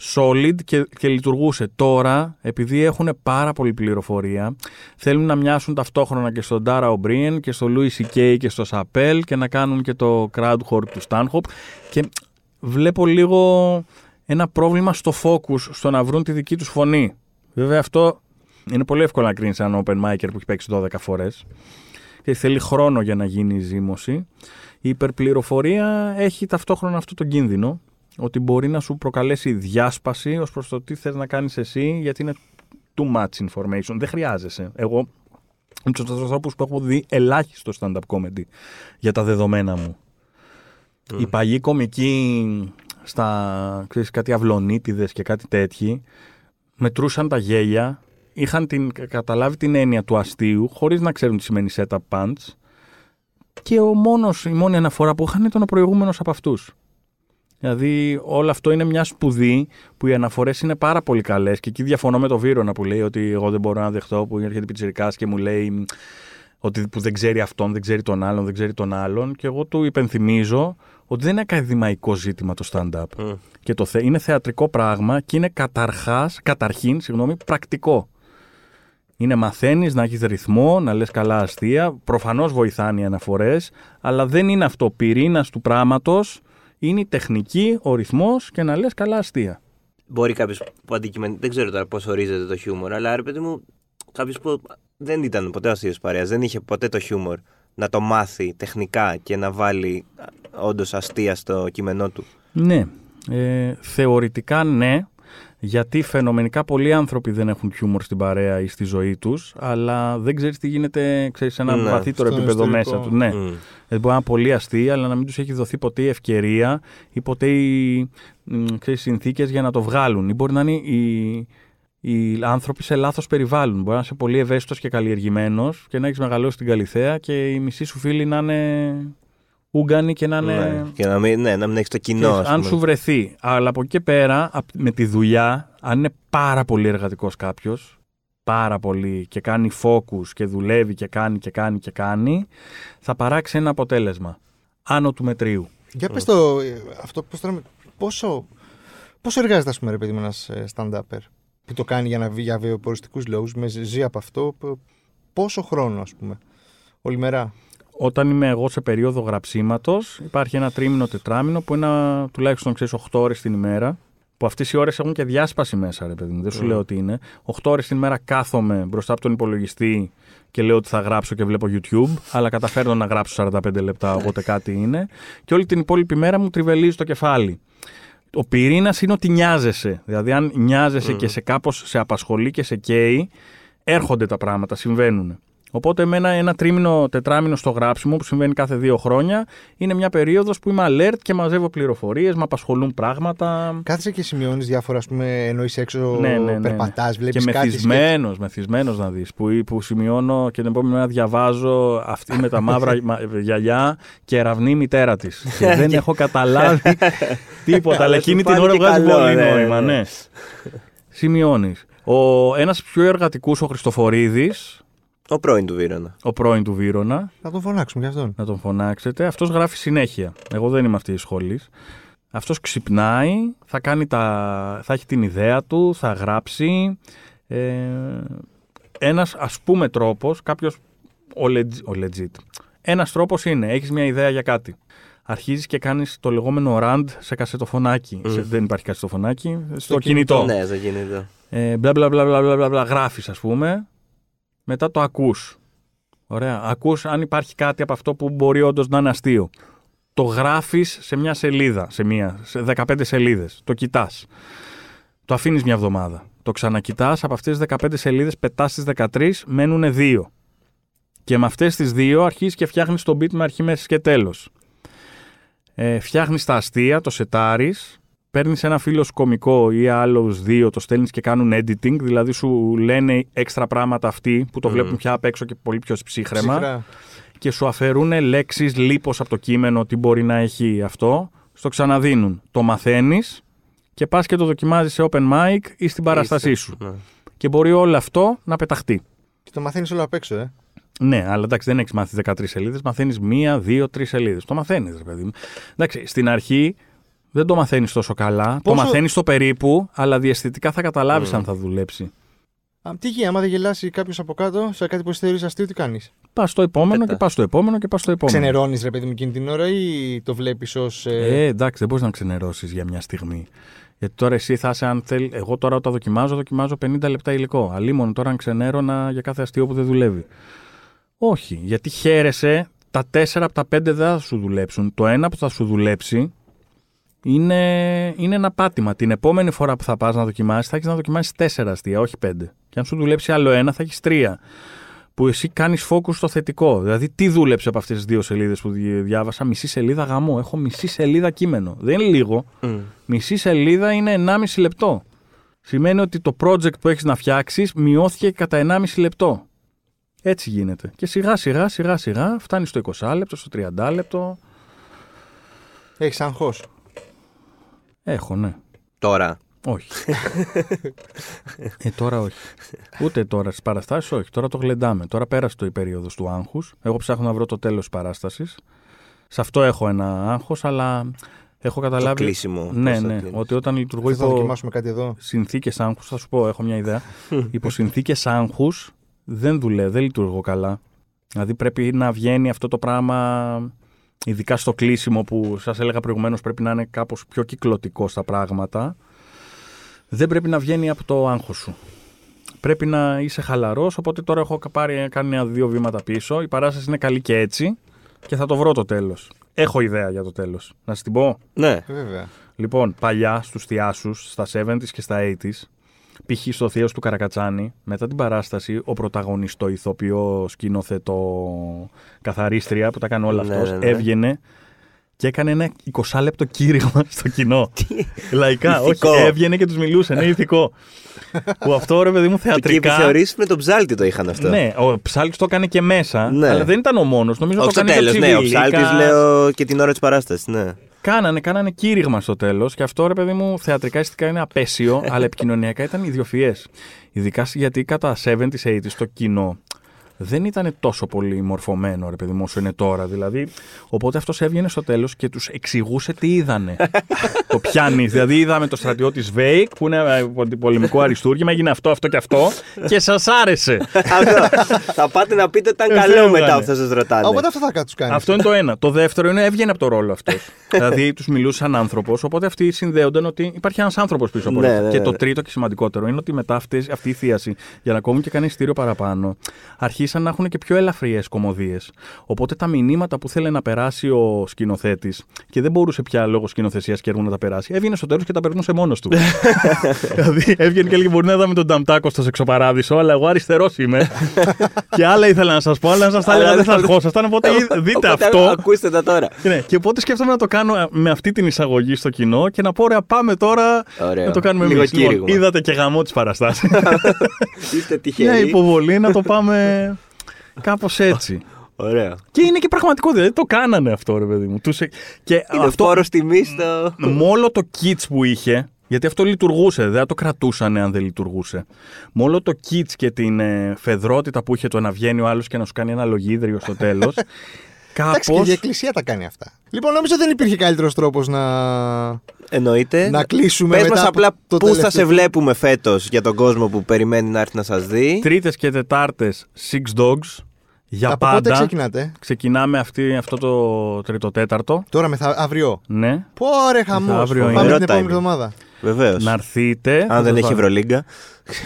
Speaker 2: solid και, και λειτουργούσε. Τώρα, επειδή έχουν πάρα πολύ πληροφορία, θέλουν να μοιάσουν ταυτόχρονα και στον Dara O'Brien και στο Louis C.K. και στο Σαπέλ και να κάνουν και το crowd work του Stanhope. Και βλέπω λίγο ένα πρόβλημα στο focus, στο να βρουν τη δική τους φωνή. Βέβαια αυτό είναι πολύ εύκολο να κρίνεις έναν open micer που έχει παίξει 12 φορές και θέλει χρόνο για να γίνει η ζήμωση. Η υπερπληροφορία έχει ταυτόχρονα αυτό το κίνδυνο ότι μπορεί να σου προκαλέσει διάσπαση ως προς το τι θες να κάνεις εσύ γιατί είναι too much information. Δεν χρειάζεσαι. Εγώ είμαι στους ανθρώπους που έχω δει ελάχιστο stand-up comedy για τα δεδομένα μου. Οι παλιοί κομικοί στα ξέρεις, κάτι αυλονίτιδες και κάτι τέτοιοι μετρούσαν τα γέλια, είχαν την, καταλάβει την έννοια του αστείου χωρίς να ξέρουν τι σημαίνει setup punch και ο μόνος, η μόνη αναφορά που είχαν ήταν ο προηγούμενος από αυτούς. Δηλαδή όλο αυτό είναι μια σπουδή που οι αναφορές είναι πάρα πολύ καλές. Και εκεί διαφωνώ με το Βίρονα που λέει ότι εγώ δεν μπορώ να δεχτώ που έρχεται πιτσυρικά και μου λέει ότι που δεν ξέρει αυτόν, δεν ξέρει τον άλλον, δεν ξέρει τον άλλον. Και εγώ του υπενθυμίζω ότι δεν είναι ακαδημαϊκό ζήτημα το stand-up.
Speaker 3: Μμ.
Speaker 2: Και το θε, είναι θεατρικό πράγμα και είναι καταρχάς, καταρχήν συγγνώμη, πρακτικό. Είναι μαθαίνεις να έχεις ρυθμό, να λες καλά αστεία. Προφανώς βοηθάνε οι αναφορές, αλλά δεν είναι αυτό. Ο πυρήνας του πράγματος Είναι η τεχνική, ο ρυθμός και να λες καλά αστεία.
Speaker 3: Μπορεί κάποιος που αντικειμενικά. Δεν ξέρω τώρα πώς ορίζεται το χιούμορ, αλλά ρε παιδί μου, κάποιος που δεν ήταν ποτέ αστείος παρέας, δεν είχε ποτέ το χιούμορ να το μάθει τεχνικά και να βάλει όντως αστεία στο κείμενό του.
Speaker 2: Ναι. Ε, θεωρητικά ναι, γιατί φαινομενικά πολλοί άνθρωποι δεν έχουν χιούμορ στην παρέα ή στη ζωή τους, αλλά δεν ξέρεις τι γίνεται ξέρεις, σε ένα
Speaker 3: Ναι,
Speaker 2: βαθύτερο
Speaker 1: στον
Speaker 2: επίπεδο
Speaker 1: εσωτερικό.
Speaker 2: μέσα τους. Ναι.
Speaker 3: Μμ.
Speaker 2: Δηλαδή μπορεί να είναι πολύ αστεία, αλλά να μην τους έχει δοθεί ποτέ η ευκαιρία ή ποτέ οι συνθήκες για να το βγάλουν. Ή μπορεί να είναι οι, οι άνθρωποι σε λάθος περιβάλλον. Μπορεί να είσαι πολύ ευαίσθητος και καλλιεργημένος και να έχεις μεγαλώσει στην Καλιθέα και οι μισοί σου φίλοι να είναι Ούγγανοι και να είναι.
Speaker 3: Ναι. Και να μην, ναι, να μην έχεις το κοινό.
Speaker 2: Ξέρεις,
Speaker 3: ας
Speaker 2: αν
Speaker 3: πούμε.
Speaker 2: σου βρεθεί. Αλλά από εκεί και πέρα, απ- με τη δουλειά, αν είναι πάρα πολύ εργατικός κάποιος, πάρα πολύ και κάνει focus και δουλεύει και κάνει και κάνει και κάνει, θα παράξει ένα αποτέλεσμα. Άνω του μετρίου.
Speaker 1: Για πες το, ε, αυτό πώς τώρα, πόσο, πόσο εργάζεται, ας πούμε, ρε παιδί μου, ένας ε, stand-upper; Που το κάνει για, να, βγει- για βιοποριστικούς λόγους, με, ζει από αυτό, π- πόσο χρόνο, ας πούμε, όλη μέρα;
Speaker 2: Όταν είμαι εγώ σε περίοδο γραψίματος, υπάρχει ένα τρίμηνο τετράμινο που είναι τουλάχιστον ξέρεις 8 ώρες την ημέρα. Που αυτές οι ώρες έχουν και διάσπαση μέσα, ρε παιδί μου. Δεν σου
Speaker 3: Mm.
Speaker 2: λέω ότι είναι. 8 ώρες την ημέρα κάθομαι μπροστά από τον υπολογιστή και λέω ότι θα γράψω και βλέπω YouTube, αλλά καταφέρνω να γράψω 45 λεπτά, οπότε κάτι είναι. Και όλη την υπόλοιπη μέρα μου τριβελίζει το κεφάλι. Ο πυρήνας είναι ότι νοιάζεσαι. Δηλαδή, αν νοιάζεσαι
Speaker 3: Mm.
Speaker 2: και σε κάπως σε απασχολεί και σε καίει, έρχονται τα πράγματα, συμβαίνουν. Οπότε, εμένα ένα τρίμηνο, τετράμινο στο γράψιμο που συμβαίνει κάθε δύο χρόνια είναι μια περίοδος που είμαι alert και μαζεύω πληροφορίες, με απασχολούν πράγματα.
Speaker 1: Κάθεσαι και σημειώνεις διάφορα, ας πούμε, ενώ είσαι έξω,
Speaker 2: Ναι, ναι, ναι, ναι.
Speaker 1: περπατάς,
Speaker 2: Και
Speaker 1: βλέπεις κάτι.
Speaker 2: μεθυσμένος, μεθυσμένος να δεις. Που, που σημειώνω και την επόμενη μέρα διαβάζω αυτή με τα μαύρα μα- γυαλιά και ερευνή η μητέρα της. και δεν έχω καταλάβει τίποτα. αλλά
Speaker 3: Αλλά
Speaker 2: εκείνη
Speaker 3: σου
Speaker 2: την ώρα
Speaker 3: φάνηκε
Speaker 2: βγάζει
Speaker 3: καλό,
Speaker 2: πολύ
Speaker 3: ναι,
Speaker 2: νόημα,
Speaker 3: ναι.
Speaker 2: ναι. Σημειώνει. Ένας πιο εργατικούς, ο Χριστοφορίδης,
Speaker 3: Ο πρώην του Βίρονα.
Speaker 2: ο πρώην του Βύρονα,
Speaker 1: Να τον φωνάξουμε για αυτόν.
Speaker 2: να τον φωνάξετε. Αυτός γράφει συνέχεια. Εγώ δεν είμαι αυτή η σχολής. Αυτός ξυπνάει, θα, κάνει τα... θα έχει την ιδέα του, θα γράψει. Ε... Ένας ας πούμε τρόπος, κάποιος. Ο, legit, ο legit. Ένας τρόπος είναι: έχεις μια ιδέα για κάτι. Αρχίζεις και κάνεις το λεγόμενο rand σε κασετοφωνάκι. Σε- δεν υπάρχει κασετοφωνάκι. Στο, κινητό.
Speaker 3: Ναι, στο κινητό.
Speaker 2: Ε, μπλα μπλα μπλα μπλα μπλα μπλα, μπλα γράφεις ας πούμε μετά το ακούς. Ωραία. Ακούς αν υπάρχει κάτι από αυτό που μπορεί όντως να είναι αστείο. Το γράφεις σε μια σελίδα σε, μια, σε 15 σελίδες. Το κοιτάς. Το αφήνεις μια εβδομάδα. Το ξανακοιτάς από αυτές τις 15 σελίδες πετάς τις 13 μένουν δύο. Και με αυτές τις δύο αρχίζεις και φτιάχνεις το beat με αρχή μέση και τέλος. Ε, φτιάχνεις τα αστεία, το σετάρεις παίρνεις ένα φίλο σου κωμικό ή άλλου δύο, το στέλνεις και κάνουν editing, δηλαδή σου λένε έξτρα πράγματα αυτοί που το
Speaker 3: Μμμ.
Speaker 2: βλέπουν πια απ' έξω και πολύ πιο ψύχρεμα
Speaker 1: Ψυχρά.
Speaker 2: και σου αφαιρούν λέξεις λίπος από το κείμενο, τι μπορεί να έχει αυτό, στο ξαναδίνουν. Το μαθαίνεις και πας και το δοκιμάζεις σε open mic ή στην παράστασή σου.
Speaker 3: Ναι.
Speaker 2: Και μπορεί όλο αυτό να πεταχτεί.
Speaker 1: Και το μαθαίνεις όλο απ' έξω, ε.
Speaker 2: Ναι, αλλά εντάξει, δεν έχεις μάθει 13 σελίδες, μαθαίνεις μία, δύο, τρεις σελίδες. Το μαθαίνεις, ρε παιδί μου. Εντάξει, στην αρχή δεν το μαθαίνεις τόσο καλά. Το
Speaker 1: Πόσο-
Speaker 2: μαθαίνεις στο περίπου, αλλά διαισθητικά θα καταλάβεις
Speaker 3: Μμ.
Speaker 2: αν θα δουλέψει.
Speaker 1: Α, τι γίνει, άμα δεν γελάσει κάποιος από κάτω σε κάτι που εσύ θεωρείς αστείο, τι κάνεις;
Speaker 2: Πας στο επόμενο
Speaker 3: Πετάς.
Speaker 2: και πας στο επόμενο και πας στο επόμενο.
Speaker 1: Ξενερώνεις, ρε παιδί μου, εκείνη την ώρα ή το βλέπεις ως.
Speaker 2: Ε, εντάξει, δεν μπορείς να ξενερώσεις για μια στιγμή. Γιατί τώρα εσύ θα είσαι, αν θέλει. Εγώ τώρα όταν δοκιμάζω, δοκιμάζω 50 λεπτά υλικό. Αλλήμον τώρα αν ξενέρωνα για κάθε αστείο που δεν δουλεύει. Όχι, γιατί χαίρεσαι, τα 4 από τα 5 δεν θα σου δουλέψουν. Το ένα που θα σου δουλέψει είναι, είναι ένα πάτημα. Την επόμενη φορά που θα πας να δοκιμάσεις, θα έχεις να δοκιμάσεις 4 αστεία, όχι 5. Και αν σου δουλέψει άλλο ένα, θα έχεις 3 που εσύ κάνεις focus στο θετικό. Δηλαδή, τι δούλεψε από αυτές τις δύο σελίδες που δι- διάβασα, μισή σελίδα γαμό. Έχω μισή σελίδα κείμενο. Δεν είναι λίγο.
Speaker 3: Μμ.
Speaker 2: Μισή σελίδα είναι 1,5 λεπτό. Σημαίνει ότι το project που έχεις να φτιάξεις μειώθηκε κατά 1,5 λεπτό. Έτσι γίνεται. Και σιγά σιγά σιγά σιγά φτάνει στο 20 λεπτό, στο 30 λεπτό.
Speaker 1: Έχεις αγχώ.
Speaker 2: Έχω, ναι.
Speaker 3: Τώρα.
Speaker 2: Όχι. ε, τώρα όχι. Ούτε τώρα στις παραστάσεις, όχι. Τώρα το γλεντάμε. Τώρα πέρασε το η περίοδος του άγχους. Εγώ ψάχνω να βρω το τέλος της παράστασης. Σε αυτό έχω ένα άγχος, αλλά έχω
Speaker 3: Το
Speaker 2: καταλάβει.
Speaker 3: κλείσιμο.
Speaker 2: ναι,
Speaker 3: πώς θα
Speaker 2: ναι.
Speaker 3: κλείνεις.
Speaker 2: Ότι όταν λειτουργώ
Speaker 1: Δεν θα
Speaker 2: υπό
Speaker 1: δοκιμάσουμε κάτι εδώ.
Speaker 2: συνθήκες άγχους, θα σου πω, έχω μια ιδέα. υπό συνθήκες άγχους δεν δουλεύω, δεν λειτουργώ καλά. Δηλαδή πρέπει να βγαίνει αυτό το πράγμα ειδικά στο κλείσιμο που σας έλεγα προηγουμένως πρέπει να είναι κάπως πιο κυκλωτικό στα πράγματα, δεν πρέπει να βγαίνει από το άγχος σου. Πρέπει να είσαι χαλαρός, οπότε τώρα έχω πάρει, κάνει ένα-δύο βήματα πίσω. Η παράσταση είναι καλή και έτσι και θα το βρω το τέλος. Έχω ιδέα για το τέλος. Να σας την πω.
Speaker 3: Ναι.
Speaker 1: Βέβαια.
Speaker 2: Λοιπόν, παλιά στους θειάσους, στα 70s και στα 80s, π.χ. στο Θείο του Καρακατσάνη, μετά την παράσταση, ο πρωταγωνιστό, ηθοποιό, σκηνοθετό, καθαρίστρια που τα κάνει όλα
Speaker 3: Ναι,
Speaker 2: αυτός,
Speaker 3: ναι, ναι.
Speaker 2: έβγαινε και έκανε ένα 20 λεπτό κήρυγμα στο κοινό. Λαϊκά, όχι,
Speaker 3: Ηθικό.
Speaker 2: έβγαινε και τους μιλούσε, ναι, ηθικό. που αυτό ρε παιδί μου
Speaker 3: Και
Speaker 2: θεατρικά.
Speaker 3: επιθεωρήσει με τον ψάλτη το είχαν αυτό.
Speaker 2: Ναι, ο Ψάλτης το έκανε και μέσα,
Speaker 3: Ναι.
Speaker 2: αλλά δεν ήταν ο μόνος. Νομίζω
Speaker 3: Όχι
Speaker 2: το
Speaker 3: στο
Speaker 2: έκανε
Speaker 3: τέλο,
Speaker 2: και ο
Speaker 3: ναι. Ο
Speaker 2: Τσιβίλικας.
Speaker 3: ψάλτης λέω και την ώρα της παράστασης. Ναι.
Speaker 2: Κάνανε, κάνανε κήρυγμα στο τέλος και αυτό ρε παιδί μου θεατρικά αισθητικά είναι απέσιο, αλλά επικοινωνιακά ήταν ιδιοφιέ. Ειδικά σ- γιατί κατά 70s, 80s το κοινό δεν ήταν τόσο πολύ μορφωμένο ρε παιδί μου όσο είναι τώρα. Δηλαδή, οπότε αυτός έβγαινε στο τέλος και τους εξηγούσε τι είδανε. το πιάνει. Δηλαδή, είδαμε το στρατιώτη Βέικ που είναι ε, πολ- πολεμικό αριστούργημα, έγινε αυτό, αυτό και αυτό και σας άρεσε.
Speaker 3: Αυτό. Θα πάτε να πείτε ότι ήταν
Speaker 2: Ε,
Speaker 3: καλό
Speaker 2: φεύγανε.
Speaker 3: μετά που θα σας ρωτάνε.
Speaker 1: Α, Οπότε αυτό θα τους κάνεις.
Speaker 2: Αυτό είναι το ένα. Το δεύτερο είναι έβγαινε από το ρόλο αυτός. δηλαδή τους μιλούσε σαν άνθρωπος, οπότε αυτοί συνδέονταν ότι υπάρχει ένας άνθρωπος πίσω από
Speaker 3: Ναι,
Speaker 2: αυτό.
Speaker 3: ναι,
Speaker 2: Και
Speaker 3: ναι.
Speaker 2: το τρίτο και σημαντικότερο είναι ότι μετά αυτές, αυτή η θίαση, για να κόβουν και κανένα ειστήριο παραπάνω, αρχίσαν να έχουν και πιο ελαφριές κομμωδίες. Οπότε τα μηνύματα που θέλει να περάσει ο σκηνοθέτης και δεν μπορούσε πια λόγω σκηνοθεσίας και έργου να τα περάσει, έβγαινε στο τέλος και τα περνούσε μόνος του. δηλαδή έβγαινε και έλεγε: Μπορεί να είδαμε τον Νταμτάκο στο σεξοπαράδεισο, αλλά εγώ αριστερός είμαι. και άλλα ήθελα να σας πω, αλλά να σας τα έλεγα
Speaker 3: Αλλά
Speaker 2: δεν θα
Speaker 3: δεν-
Speaker 2: ερχόσασταν. Οπότε δείτε
Speaker 3: Οπότε
Speaker 2: αυτό.
Speaker 3: Ακούστε τα τώρα.
Speaker 2: Ναι, και οπότε σκέφτομαι να το κάνω ε, με αυτή την εισαγωγή στο κοινό και να πω: Ωραία, πάμε τώρα
Speaker 3: Ωραίο.
Speaker 2: να το κάνουμε
Speaker 3: Λίγο
Speaker 2: εμείς. Λοιπόν,
Speaker 3: κήρυγμα.
Speaker 2: είδατε και γαμό της παραστάσης.
Speaker 3: Είστε
Speaker 2: Μια
Speaker 3: τυχεροί.
Speaker 2: υποβολή να το πάμε κάπως έτσι.
Speaker 3: Ωραίο.
Speaker 2: και είναι και πραγματικό, δηλαδή το κάνανε αυτό, ρε παιδί μου. Τους... ε- Και
Speaker 3: Είναι
Speaker 2: αυτό
Speaker 3: φόρο τιμής στο.
Speaker 2: με όλο το kits που είχε, γιατί αυτό λειτουργούσε, δεν θα το κρατούσαν αν δεν λειτουργούσε. Με όλο το kits και την ε, φεδρότητα που είχε το να βγαίνει ο άλλος και να σου κάνει ένα λογίδριο στο τέλος.
Speaker 1: Εντάξει, και
Speaker 2: Κάπω.
Speaker 1: η Εκκλησία τα κάνει αυτά. Λοιπόν, νομίζω δεν υπήρχε καλύτερος τρόπος να.
Speaker 3: Εννοείται.
Speaker 1: Να κλείσουμε
Speaker 3: Πες
Speaker 1: μετά
Speaker 3: μας
Speaker 1: από
Speaker 3: απλά
Speaker 1: το
Speaker 3: πού θα
Speaker 1: τελευταίο.
Speaker 3: σε βλέπουμε φέτος για τον κόσμο που περιμένει να έρθει να σας δει.
Speaker 2: Τρίτες και Τετάρτες Six Dogs. Για
Speaker 1: Από πότε
Speaker 2: πάντα.
Speaker 1: ξεκινάτε;
Speaker 2: Ξεκινάμε αυτή, αυτό το τρίτο-τέταρτο.
Speaker 1: Τώρα μεθα... αύριο.
Speaker 2: Ναι.
Speaker 1: Πόρε χαμός.
Speaker 2: αύριο
Speaker 1: Πάμε
Speaker 2: είναι.
Speaker 1: την
Speaker 3: Ωραίο
Speaker 1: επόμενη
Speaker 3: timing.
Speaker 1: εβδομάδα.
Speaker 3: Βεβαίως.
Speaker 2: Να έρθετε.
Speaker 3: Αν δεν έχει Ευρωλίγκα.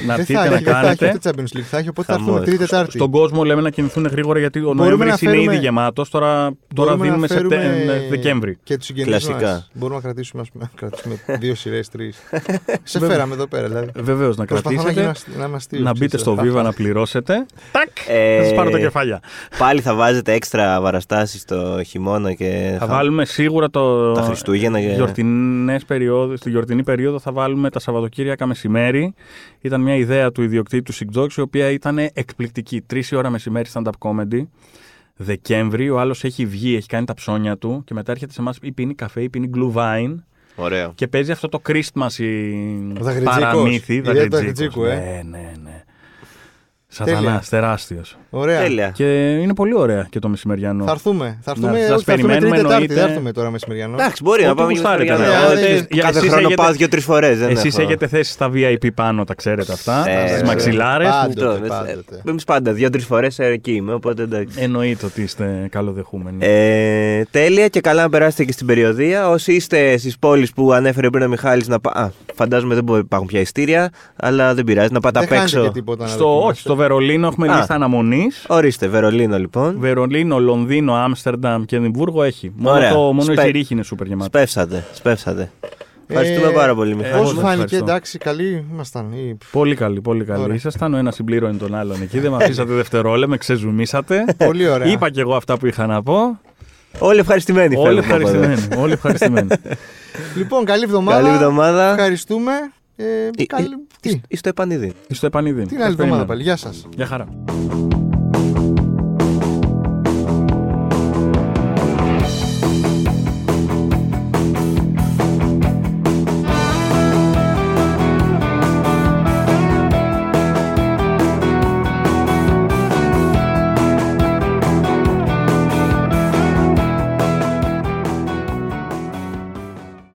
Speaker 2: Να
Speaker 1: Δεν
Speaker 2: έρθετε
Speaker 1: θα
Speaker 2: να
Speaker 1: έχει, δεν θα έχει
Speaker 2: κάνετε.
Speaker 1: ούτε Champions League. Θα έχει, οπότε θα
Speaker 3: Χαμός.
Speaker 1: έρθουμε Τρίτη Τετάρτη.
Speaker 2: Στον κόσμο λέμε να κινηθούν γρήγορα γιατί ο
Speaker 1: Μπορούμε
Speaker 2: Νοέμβρη
Speaker 1: να
Speaker 2: είναι
Speaker 1: φέρουμε-
Speaker 2: ήδη γεμάτος. Τώρα, τώρα
Speaker 1: Μπορούμε
Speaker 2: δίνουμε
Speaker 1: να φέρουμε
Speaker 2: Σεπτέμβρη, Δεκέμβρη.
Speaker 1: Και τους συγγενείς
Speaker 3: Κλασικά.
Speaker 1: μα. Μπορούμε να κρατήσουμε, ας πούμε, να κρατήσουμε δύο σειρές, τρεις. Σε φέραμε εδώ πέρα, δηλαδή.
Speaker 2: Βεβαίως να
Speaker 1: Προσπαθώ να,
Speaker 2: κρατήσετε.
Speaker 1: γίνω αστι- να είμαι αστείο.
Speaker 2: Να μπείτε στο Viva να πληρώσετε. Τάκ!
Speaker 3: Ε,
Speaker 2: Θα σας πάρω τα κεφάλια.
Speaker 3: Πάλι θα βάζετε έξτρα παραστάσεις το χειμώνα και
Speaker 2: Θα βάλουμε σίγουρα το.
Speaker 3: τα Χριστούγεννα και-
Speaker 2: Γιορτινές περιόδους, στη γιορτινή περίοδο θα βάλουμε τα Σαββατοκύριακα μεσημέρι. Ήταν μια ιδέα του ιδιοκτήτη του Six Dogs, η οποία ήταν εκπληκτική. Τρεις η ώρα μεσημέρι stand-up comedy. Δεκέμβρη, ο άλλος έχει βγει, έχει κάνει τα ψώνια του και μετά έρχεται σε εμάς ή πίνει καφέ ή πίνει glühwein
Speaker 3: Ωραίο.
Speaker 2: και παίζει αυτό το Christmas η
Speaker 1: Ο Δαγριτζίκος.
Speaker 2: παραμύθι.
Speaker 1: Η ιδέα του
Speaker 2: Δαγριτζίκος.
Speaker 1: Δαγριτζίκου, ε.
Speaker 2: Ναι, ναι, ναι.
Speaker 1: Τέλεια.
Speaker 2: Σατανάς, τεράστιος.
Speaker 1: Ωραία.
Speaker 3: Τέλεια.
Speaker 2: Και είναι πολύ ωραία και το μεσημεριανό.
Speaker 1: Θα έρθουμε. Θα έρθουμε,
Speaker 2: Να σας
Speaker 1: θα έρθουμε
Speaker 2: περιμένουμε,
Speaker 1: Τρίτη Τετάρτη.
Speaker 2: εννοείται.
Speaker 1: Δεν έρθουμε τώρα μεσημεριανό.
Speaker 3: Εντάξει, μπορεί να
Speaker 2: Ό,τι
Speaker 3: πάμε και
Speaker 2: γουστάρετε,
Speaker 3: στο
Speaker 1: ναι.
Speaker 3: Χριστούγεννα.
Speaker 1: Ε,
Speaker 3: Δηλαδή,
Speaker 2: για-
Speaker 3: Κάθε
Speaker 2: εσείς
Speaker 3: χρόνο
Speaker 2: έχετε-
Speaker 3: πας δύο-τρεις φορές. δεν
Speaker 2: Εσείς
Speaker 3: έχω.
Speaker 2: έχετε θέσει στα VIP πάνω, τα ξέρετε αυτά.
Speaker 3: Ε,
Speaker 2: Στις
Speaker 3: ε,
Speaker 2: μαξιλάρες.
Speaker 1: Πάντοτε,
Speaker 3: Αυτό,
Speaker 1: πάντοτε.
Speaker 3: Εμεί πάντα δύο-τρεις φορές εκεί είμαι, οπότε εντάξει.
Speaker 2: Εννοείται ότι είστε καλοδεχούμενοι.
Speaker 3: Ε, τέλεια και καλά να περάσετε και στην περιοδία. Όσοι είστε στις πόλεις που ανέφερε πριν ο Μιχάλης να πά... Α, φαντάζομαι δεν μπορεί, υπάρχουν πια ειστήρια, αλλά δεν πειράζει να πάτε
Speaker 1: Δεν
Speaker 3: απ'
Speaker 1: χάνετε και
Speaker 3: έξω.
Speaker 1: τίποτα να
Speaker 2: στο,
Speaker 1: δοκιμάσετε.
Speaker 2: όχι, στο Βερολίνο έχουμε
Speaker 3: Α.
Speaker 2: λίστα αναμονής.
Speaker 3: Ορίστε, Βερολίνο λοιπόν.
Speaker 2: Βερολίνο, Λονδίνο, Άμστερνταμ και Εδιμβούργο έχει. Μόνο,
Speaker 3: Ωραία.
Speaker 2: το, μόνο η
Speaker 3: Σπε-
Speaker 2: Ζηρίχη είναι σούπερ γεμάτη.
Speaker 3: Σπεύσατε, σπεύσατε. Ευχαριστούμε
Speaker 1: Ε,
Speaker 3: πάρα πολύ,
Speaker 2: ε,
Speaker 3: Μιχάλη.
Speaker 1: Πώς
Speaker 2: εγώ δεν
Speaker 1: φάνηκε,
Speaker 2: ευχαριστώ.
Speaker 1: εντάξει, καλή ήμασταν. ή-
Speaker 2: Πολύ καλή, πολύ καλή.
Speaker 1: Ωραία.
Speaker 2: Ήσασταν ο ένας συμπλήρωνε τον άλλον εκεί. Δεν με αφήσατε δευτερόλεπτα, με ξεζουμίσατε.
Speaker 1: Πολύ ωραία.
Speaker 2: Είπα και εγώ αυτά που είχα να πω.
Speaker 3: Όλοι ευχαριστημένοι
Speaker 2: Όλοι
Speaker 3: φεύγουμε από εδώ.
Speaker 2: ευχαριστημένοι. Όλοι ευχαριστημένοι.
Speaker 1: Λοιπόν, καλή εβδομάδα.
Speaker 3: Καλή εβδομάδα.
Speaker 1: Ευχαριστούμε. Ε,
Speaker 3: Ε,
Speaker 1: καλή...
Speaker 3: ε,
Speaker 1: Τι,
Speaker 3: Στο επανειδή.
Speaker 2: Στο επανειδή.
Speaker 1: την άλλη εβδομάδα πάλι. Γεια σας.
Speaker 2: Γεια χαρά.